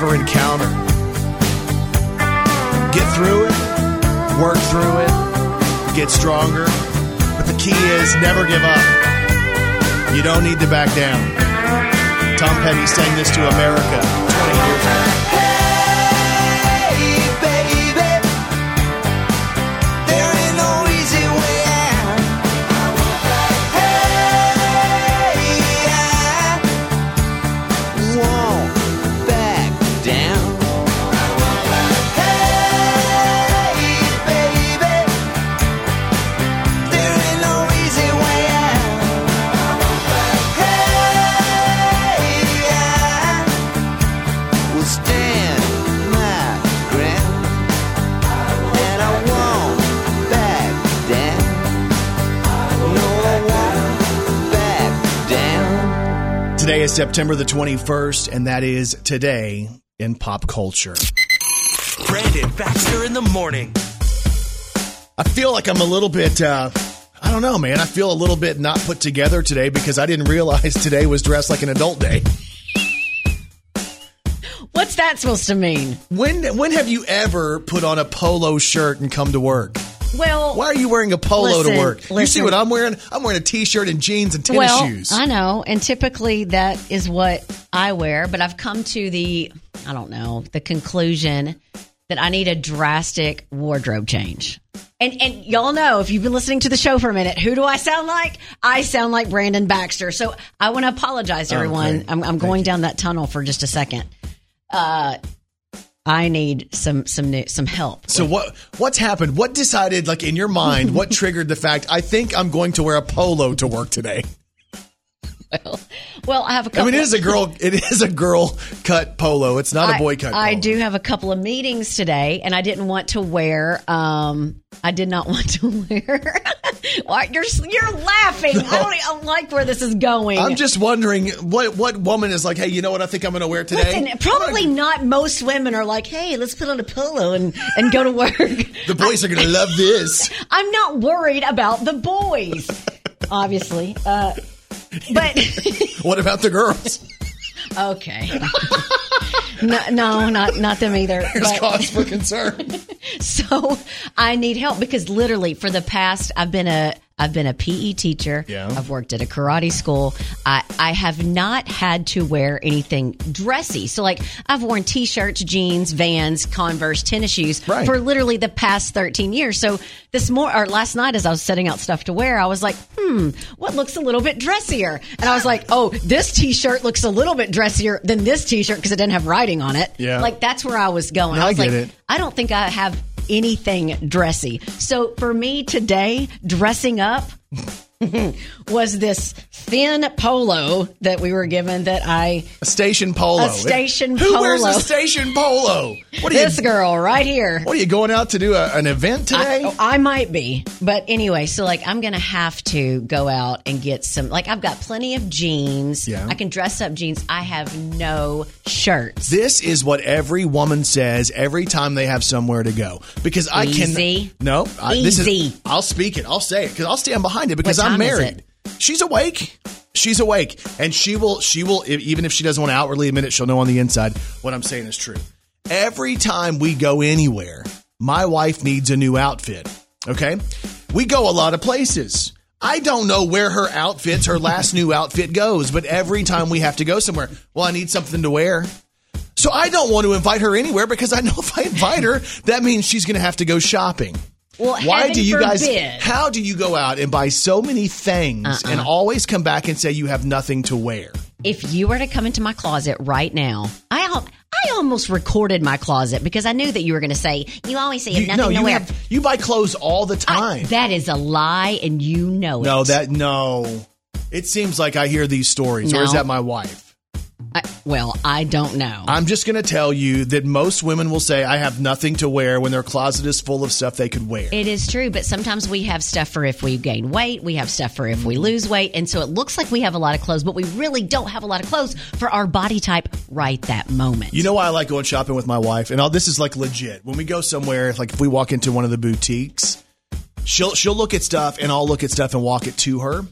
Ever encountered. Get through it, work through it, get stronger. But the key is never give up. You don't need to back down. Tom Petty sang this to America 20 years ago. Is September the 21st, and that is today in pop culture. Brandon Baxter in the morning. I feel like I'm a little bit, uh, I don't know, man. I feel a little bit not put together today because I didn't realize today was dressed like an adult day. What's that supposed to mean? When when have you ever put on a polo shirt and come to work? Well, Why are you wearing a polo Listen, to work? You see what I'm wearing? I'm wearing a t-shirt and jeans and tennis well, shoes. I know, and typically that is what I wear, but I've come to the I don't know, the conclusion that I need a drastic wardrobe change. And and y'all know if you've been listening to the show for a minute, who do I sound like? I sound like Brandon Baxter. So I want to apologize to everyone. Okay. I'm, I'm going down that tunnel for just a second. Uh, I need some some some help. So what what's happened? What decided like in your mind? what triggered the fact? I think I'm going to wear a polo to work today. Well, well, I have a I couple. I mean, it is a girl. It is a girl cut polo. It's not a I- boy cut. I do have a couple of meetings today, and I didn't want to wear. Um, I did not want to wear. You're you're laughing? I, don't, I like where this is going. I'm just wondering what what woman is like. Hey, you know what? I think I'm going to wear today. Listen, probably not most women are like, "Hey, let's put on a polo and and go to work." the boys are going to love this. I'm not worried about the boys, obviously. Uh, but What about the girls? okay, no, no, not not them either. There's But- cause for concern. so I need help because literally for the past I've been a I've been a PE teacher. Yeah. I've worked at a karate school. I, I have not had to wear anything dressy. So like I've worn t-shirts, jeans, Vans, Converse, tennis shoes Right. for literally the past 13 years. So this more or last night as I was setting out stuff to wear, I was like, "Hmm, what looks a little bit dressier?" And I was like, "Oh, this t-shirt looks a little bit dressier than this t-shirt because it didn't have writing on it." Yeah. Like that's where I was going. No, I I was get like, it. I don't think I have anything dressy. So for me today, dressing up was this thin polo that we were given that I A station polo. A station Who wears a polo. station polo? What are you? this girl right here. What are you going out to do? A, an event today? I, I might be, but anyway, so like I'm gonna have to go out and get some. Like I've got plenty of jeans. Yeah. I can dress up jeans. I have no shirts. This is what every woman says every time they have somewhere to go. Because I Easy. can no, I, this is Easy. I'll speak it. I'll say it because I'll stand behind it because What I'm married. She's awake. She's awake, and she will. She will. Even if she doesn't want to outwardly admit it, she'll know on the inside what I'm saying is true. Every time we go anywhere, my wife needs a new outfit. Okay, we go a lot of places. I don't know where her outfits, her last new outfit goes, but every time we have to go somewhere, well, I need something to wear. So I don't want to invite her anywhere because I know if I invite her, that means she's going to have to go shopping. Well, Why do you guys? How do you go out and buy so many things Uh-uh. and always come back and say you have nothing to wear? if you were to come into my closet right now, I I almost recorded my closet because I knew that you were going to say you always say you have nothing no, to wear. have you buy clothes all the I- time. that is a lie, and you know it. no, that no. It seems like I hear these stories, or is that my wife? I, well, I don't know. I'm just going to tell you that most women will say I have nothing to wear when their closet is full of stuff they could wear. It is true, but sometimes we have stuff for if we gain weight, we have stuff for if we lose weight, and so it looks like we have a lot of clothes, but we really don't have a lot of clothes for our body type right that moment. You know why I like going shopping with my wife? And all this is like legit. When we go somewhere, like if we walk into one of the boutiques, she'll she'll look at stuff and I'll look at stuff and walk it to her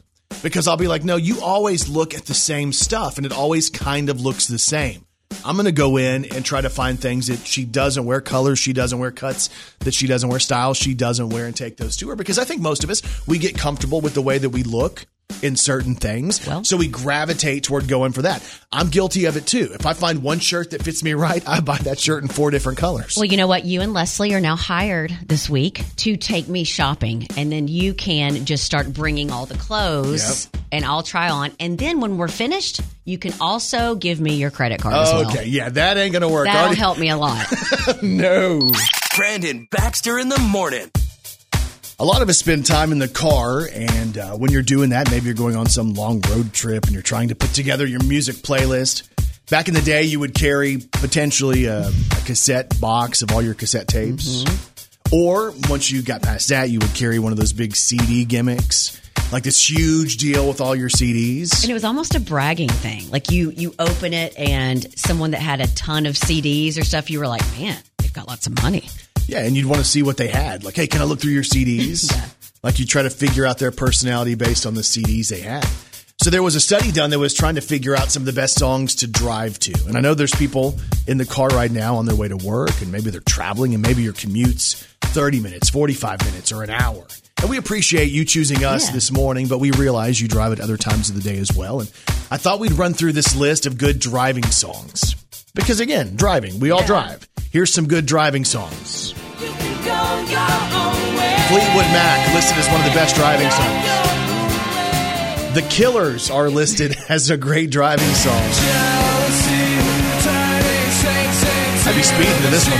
because I'll be like, "No, you always look at the same stuff and it always kind of looks the same." I'm going to go in and try to find things that she doesn't wear, colors she doesn't wear, cuts that she doesn't wear, styles she doesn't wear, and take those to her because I think most of us we get comfortable with the way that we look in certain things. Well- so we gravitate toward going for that. I'm guilty of it too. If I find one shirt that fits me right, I buy that shirt in four different colors. Well, you know what? You and Leslie are now hired this week to take me shopping, and then you can just start bringing all the clothes, and I'll try on. And then when we're finished, you can also give me your credit card as well. Okay, yeah, that ain't gonna work. That'll Already- help me a lot. No. Brandon Baxter in the morning. A lot of us spend time in the car, and uh, when you're doing that, maybe you're going on some long road trip and you're trying to put together your music playlist. Back in the day, you would carry potentially a, a cassette box of all your cassette tapes. Or once you got past that, you would carry one of those big CD gimmicks, like this huge deal with all your CDs. And it was almost a bragging thing. Like you, you open it, and someone that had a ton of CDs or stuff, you were like, man, they've got lots of money. Yeah, and you'd want to see what they had. Like, hey, can I look through your CDs? Like, you try to figure out their personality based on the CDs they had. So there was a study done that was trying to figure out some of the best songs to drive to. And I know there's people in the car right now on their way to work, and maybe they're traveling, and maybe your commute's 30 minutes, 45 minutes, or an hour. And we appreciate you choosing us Yeah. this morning, but we realize you drive at other times of the day as well. And I thought we'd run through this list of good driving songs. Because again, driving, we all drive. Here's some good driving songs. Fleetwood Mac listed as one of the best driving songs. The Killers are listed as a great driving song. I'd be speeding to this one.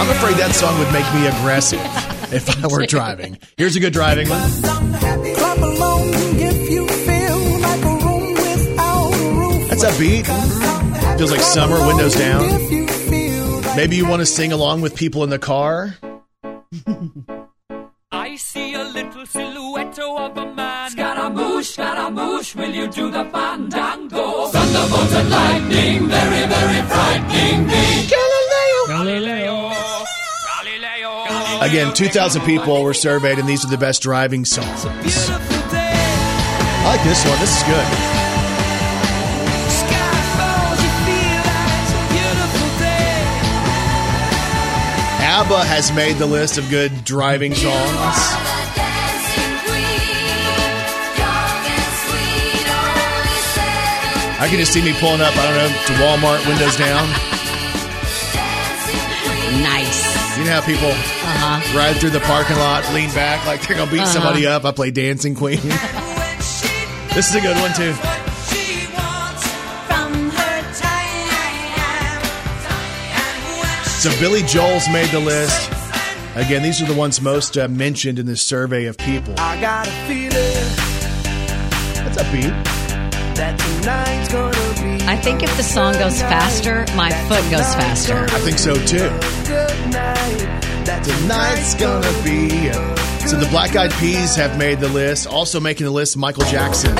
I'm afraid that song would make me aggressive if I were driving. Here's a good driving one. That's upbeat. Feels like summer, windows down. If you feel like Maybe you want to sing along with people in the car. I see a little silhouette of a man. Scaramouche, Scaramouche, will you do the fandango? Thunderbolt and lightning, very, very frightening me. Galileo, Galileo, Galileo. Again, 2,000 people were surveyed, and these are the best driving songs. I like this one. This is good. ABBA has made the list of good driving songs. I can just see me pulling up, I don't know, to Walmart, windows down. Nice. You know how people Uh-huh. ride through the parking lot, lean back like they're going to beat Uh-huh. somebody up. I play Dancing Queen. This is a good one, too. So Billy Joel's made the list. Again, these are the ones most uh, mentioned in this survey of people. I got a feeling That's a beat. that tonight's gonna be I think if the song goes faster, my foot goes faster. I think so, too. good night. That Tonight's gonna be. So the Black Eyed Peas have made the list. Also making the list, Michael Jackson.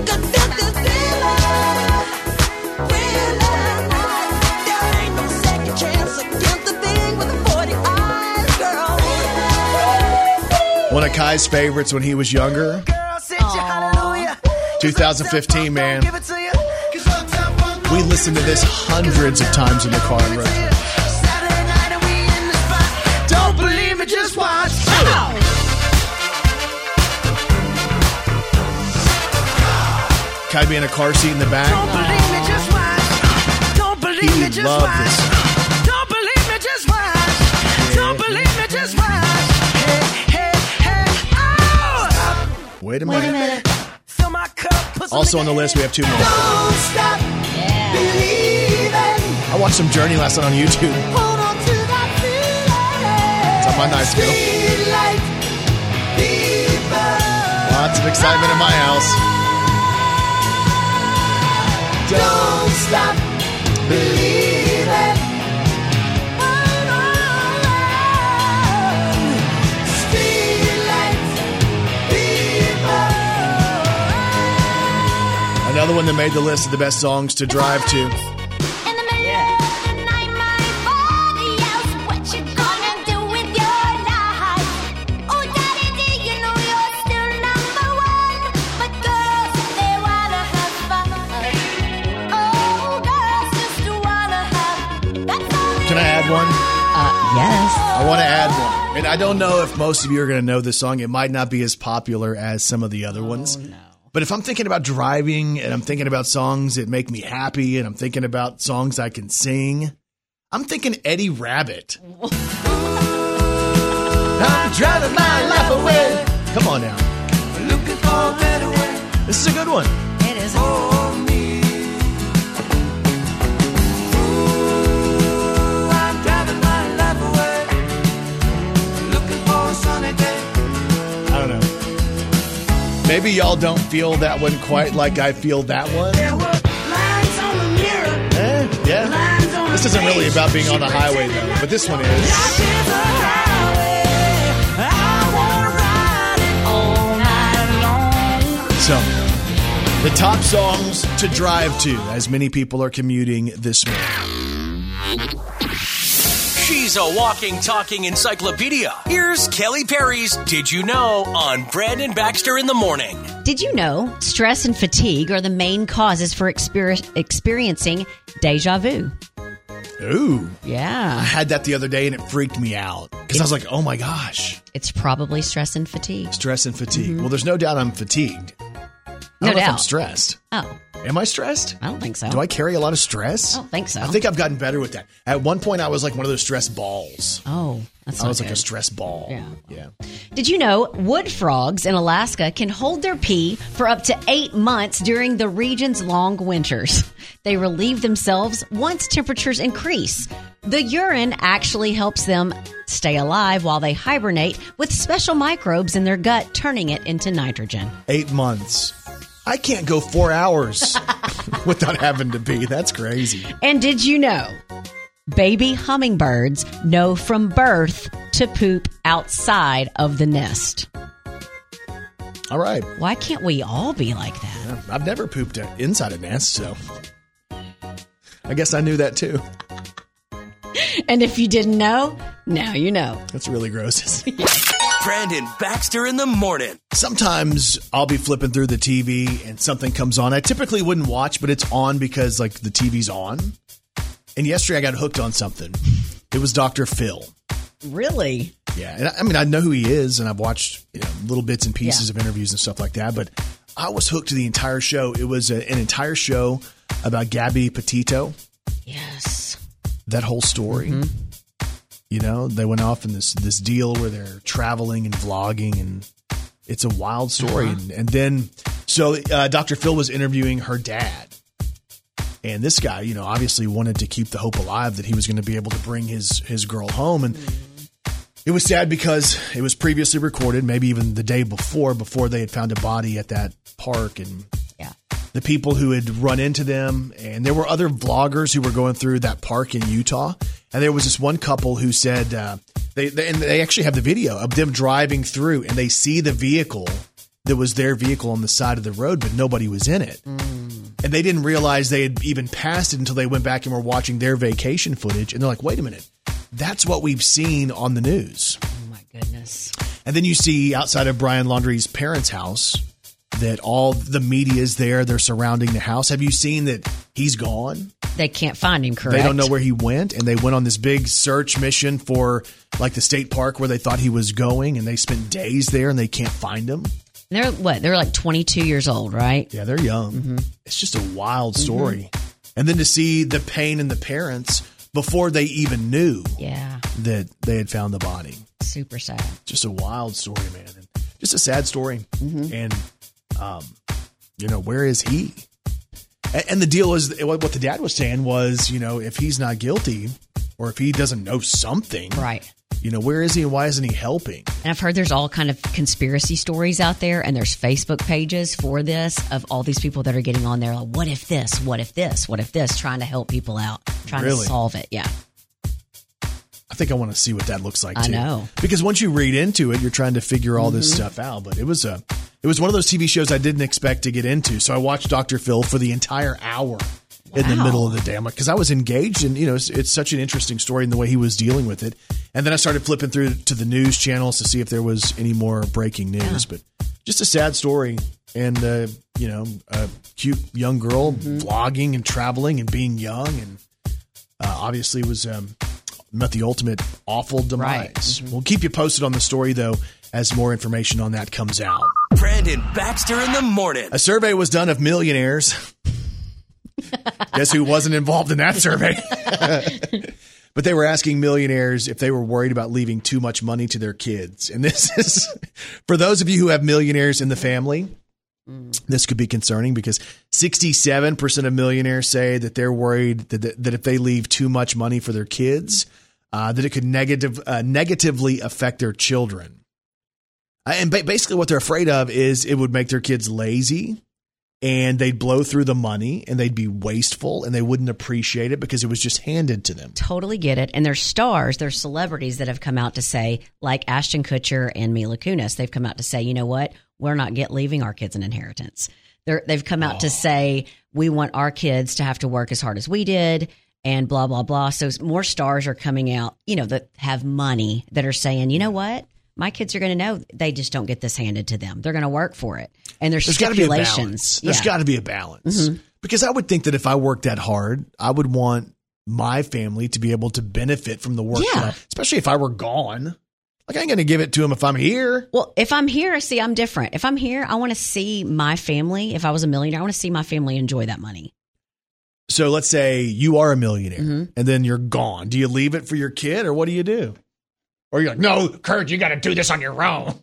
One of Kai's favorites when he was younger. Girl, sit hallelujah. 2015, man. Give it to you. 'Cause uptown funk We listened to this hundreds of times in the car and road trip. Saturday night and we in the. Don't believe me, just watch. Kai be in a car seat in the Don't back. believe me, just watch. Don't believe He me, just watch. this. Don't believe me, just watch. Don't believe me, just watch. Wait a Wait a minute. minute. Fill my cup, put Also on the list, we have two more. Don't stop believing. I watched some Journey last night on YouTube. Hold on to that feeling. It's on my night scale. Sweet like people. Lots of excitement in my house. Another one that made the list of the best songs to drive to. Can I add one? Uh, yes. I want to add one. And I don't know if most of you are going to know this song. It might not be as popular as some of the other ones. But if I'm thinking about driving and I'm thinking about songs that make me happy and I'm thinking about songs I can sing, I'm thinking Eddie Rabbitt. I'm driving my life away. Come on now. Looking for a better way This is a good one. It is. Maybe y'all don't feel that one quite like I feel that one. There were lines on the mirror. Eh, yeah. This isn't really about being on the highway though, but this one is. Life is a highway. I wanna ride it all night long. So, the top songs to drive to as many people are commuting this morning. She's a walking, talking encyclopedia. Here's Kelly Perry's Did You Know on Brandon Baxter in the Morning. Did you know stress and fatigue are the main causes for exper- experiencing deja vu? Ooh. Yeah. I had that the other day and it freaked me out because I was like, oh my gosh, It's probably stress and fatigue. stress and fatigue. Mm-hmm. Well, there's no doubt I'm fatigued. I No don't know if I'm doubt. stressed. Oh, Am I stressed? I don't think so. Do I carry a lot of stress? I don't think so. I think I've gotten better with that. At one point, I was like one of those stress balls. Oh, That's I was like a stress ball. Yeah. Yeah. Did you know wood frogs in Alaska can hold their pee for up to eight months during the region's long winters? They relieve themselves once temperatures increase. The urine actually helps them stay alive while they hibernate with special microbes in their gut, turning it into nitrogen. Eight months. I can't go four hours without having to pee. That's crazy. And did you know baby hummingbirds know from birth to poop outside of the nest? All right. Why can't we all be like that? I've never pooped inside a nest, so I guess I knew that too. And if you didn't know, now you know. That's really gross. Brandon Baxter in the morning. Sometimes I'll be flipping through the TV and something comes on. I typically wouldn't watch, but it's on because like the TV's on. And yesterday I got hooked on something. It was Dr. Phil. Really? Yeah, and I, I mean I know who he is, and I've watched you know, little bits and pieces of interviews and stuff like that. But I was hooked to the entire show. It was a, an entire show about Gabby Petito. Yes. That whole story. Mm-hmm. You know, they went off in this this deal where they're traveling and vlogging, and it's a wild story. And, and then, so uh, Dr. Phil was interviewing her dad. And this guy, you know, obviously wanted to keep the hope alive that he was going to be able to bring his his girl home. And it was sad because it was previously recorded, maybe even the day before, before they had found a body at that park. And. The people who had run into them, and there were other vloggers who were going through that park in Utah. And there was this one couple who said uh, they, they and they actually have the video of them driving through, and they see the vehicle that was their vehicle on the side of the road, but nobody was in it. And they didn't realize they had even passed it until they went back and were watching their vacation footage. And they're like, wait a minute, that's what we've seen on the news. Oh my goodness. And then you see outside of Brian Laundrie's parents' house that all the media is there. They're surrounding the house. Have you seen that he's gone? They can't find him, correct? They don't know where he went. And they went on this big search mission for like the state park where they thought he was going. And they spent days there and they can't find him. They're what? They're like 22 years old, right? Yeah, they're young. Mm-hmm. It's just a wild story. Mm-hmm. And then to see the pain in the parents before they even knew Yeah. that they had found the body. Super sad. just a wild story, man, and just a sad story. Mm-hmm. And um, you know, where is he? And, and the deal is, what the dad was saying was, you know, if he's not guilty, or if he doesn't know something, Right. You know, where is he and why isn't he helping? And I've heard there's all kind of conspiracy stories out there, and there's Facebook pages for this of all these people that are getting on there. Like, what if this? What if this? What if this? Trying to help people out, trying Really? to solve it. Yeah. I think I want to see what that looks like. I Too. know. because once you read into it, you're trying to figure all this Mhm. stuff out. But it was a, it was one of those TV shows I didn't expect to get into. So I watched Dr. Phil for the entire hour in the Wow. middle of the day. Because I was engaged, and you know, it's, it's such an interesting story in the way he was dealing with it. And then I started flipping through to the news channels to see if there was any more breaking news. But just a sad story, and uh, you know, a cute young girl Mm-hmm. vlogging and traveling and being young, and uh, obviously was um, met the ultimate awful demise. Mm-hmm. We'll keep you posted on the story though as more information on that comes out. Brandon Baxter in the morning. A survey was done of millionaires. Guess who wasn't involved in that survey? but they were asking millionaires if they were worried about leaving too much money to their kids. And this is for those of you who have millionaires in the family. This could be concerning because 67% of millionaires say that they're worried that, that, that if they leave too much money for their kids, uh, that it could negative, uh, negatively affect their children. Uh, And ba- basically, what they're afraid of is it would make their kids lazy and they'd blow through the money and they'd be wasteful and they wouldn't appreciate it because it was just handed to them. Totally get it. And there's stars, there's celebrities that have come out to say, like Ashton Kutcher and Mila Kunis, they've come out to say, you know what? We're not get leaving our kids an inheritance. They're, they've come out to say, we want our kids to have to work as hard as we did and blah, blah, blah. So more stars are coming out, you know, that have money that are saying, you know what? My kids are going to know they just don't get this handed to them. They're going to work for it. And there's, There's got to be a balance. stipulations. There's Yeah. Mm-hmm. got to be a balance because I would think that if I worked that hard, I would want my family to be able to benefit from the work, Yeah. I- especially if I were gone. Like I ain't going to give it to them if I'm here. Well, if I'm here, see, I'm different. If I'm here, I want to see my family. If I was a millionaire, I want to see my family enjoy that money. So let's say you are a millionaire Mm-hmm. and then you're gone. Do you leave it for your kid or what do you do? Or you're like, no, Kurt, you got to do this on your own.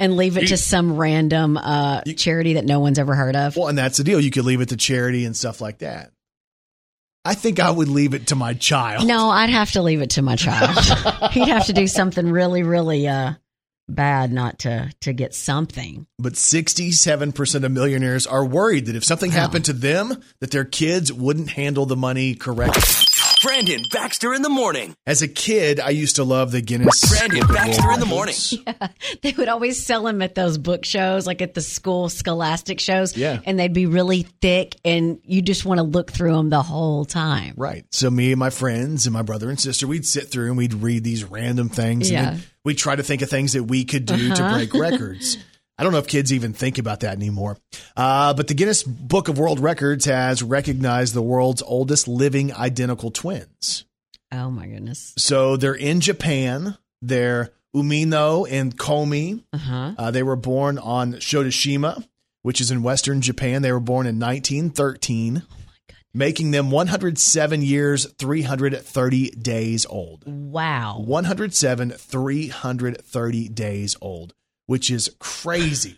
and leave it to some random uh, charity that no one's ever heard of. Well, and that's the deal. You could leave it to charity and stuff like that. I think I would leave it to my child. No, I'd have to leave it to my child. He'd have to do something really, really uh, bad not to to get something. But 67% of millionaires are worried that if something happened to them, that their kids wouldn't handle the money correctly. Brandon Baxter in the morning. As a kid, I used to love the Guinness. Brandon Book of Baxter World in the morning. Records. They would always sell them at those book shows, like at the school scholastic shows. Yeah. And they'd be really thick, and you just want to look through them the whole time. Right. So me and my friends and my brother and sister, we'd sit through and we'd read these random things. Yeah. And we'd try to think of things that we could do to Uh-huh. break records. I don't know if kids even think about that anymore. Uh, but the Guinness Book of World Records has recognized the world's oldest living identical twins. Oh, my goodness. So they're in Japan. They're Umeno and Koume. Uh-huh. Uh, they were born on Shodoshima, which is in western Japan. They were born in 1913, making them 107 years, 330 days old. Wow. 107, 330 days old, which is crazy.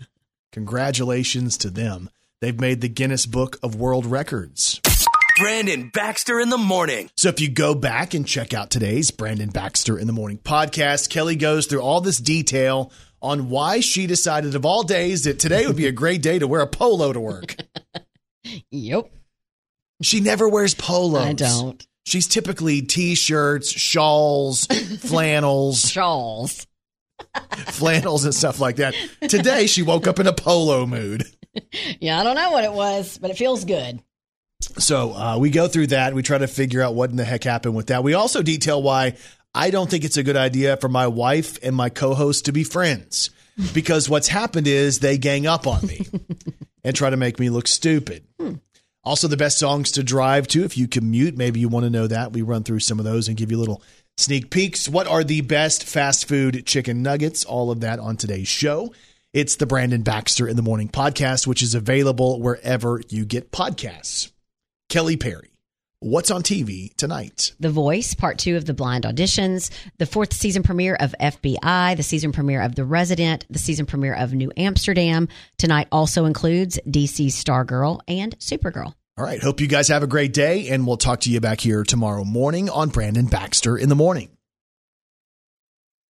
Congratulations to them. They've made the Guinness Book of World Records. Brandon Baxter in the morning. So if you go back and check out today's Brandon Baxter in the Morning podcast, Kelly goes through all this detail on why she decided of all days that today would be a great day to wear a polo to work. Yep. She never wears polos. I don't. She's typically t-shirts, shawls, flannels, Shawls. flannels and stuff like that. Today she woke up in a polo mood. Yeah, I don't know what it was, but it feels good. So uh, we go through that. We try to figure out what in the heck happened with that. We also detail why I don't think it's a good idea for my wife and my co-host to be friends because what's happened is they gang up on me and try to make me look stupid. Also, the best songs to drive to if you commute. Maybe you want to know that. We run through some of those and give you a little sneak peeks. What are the best fast food chicken nuggets? All of that on today's show. It's the Brandon Baxter in the Morning podcast, which is available wherever you get podcasts. Kelly Perry, what's on TV tonight? The Voice, part two of the blind auditions, the fourth season premiere of FBI, the season premiere of The Resident, the season premiere of New Amsterdam. Tonight also includes DC's Stargirl and Supergirl. All right. Hope you guys have a great day, and we'll talk to you back here tomorrow morning on Brandon Baxter in the Morning.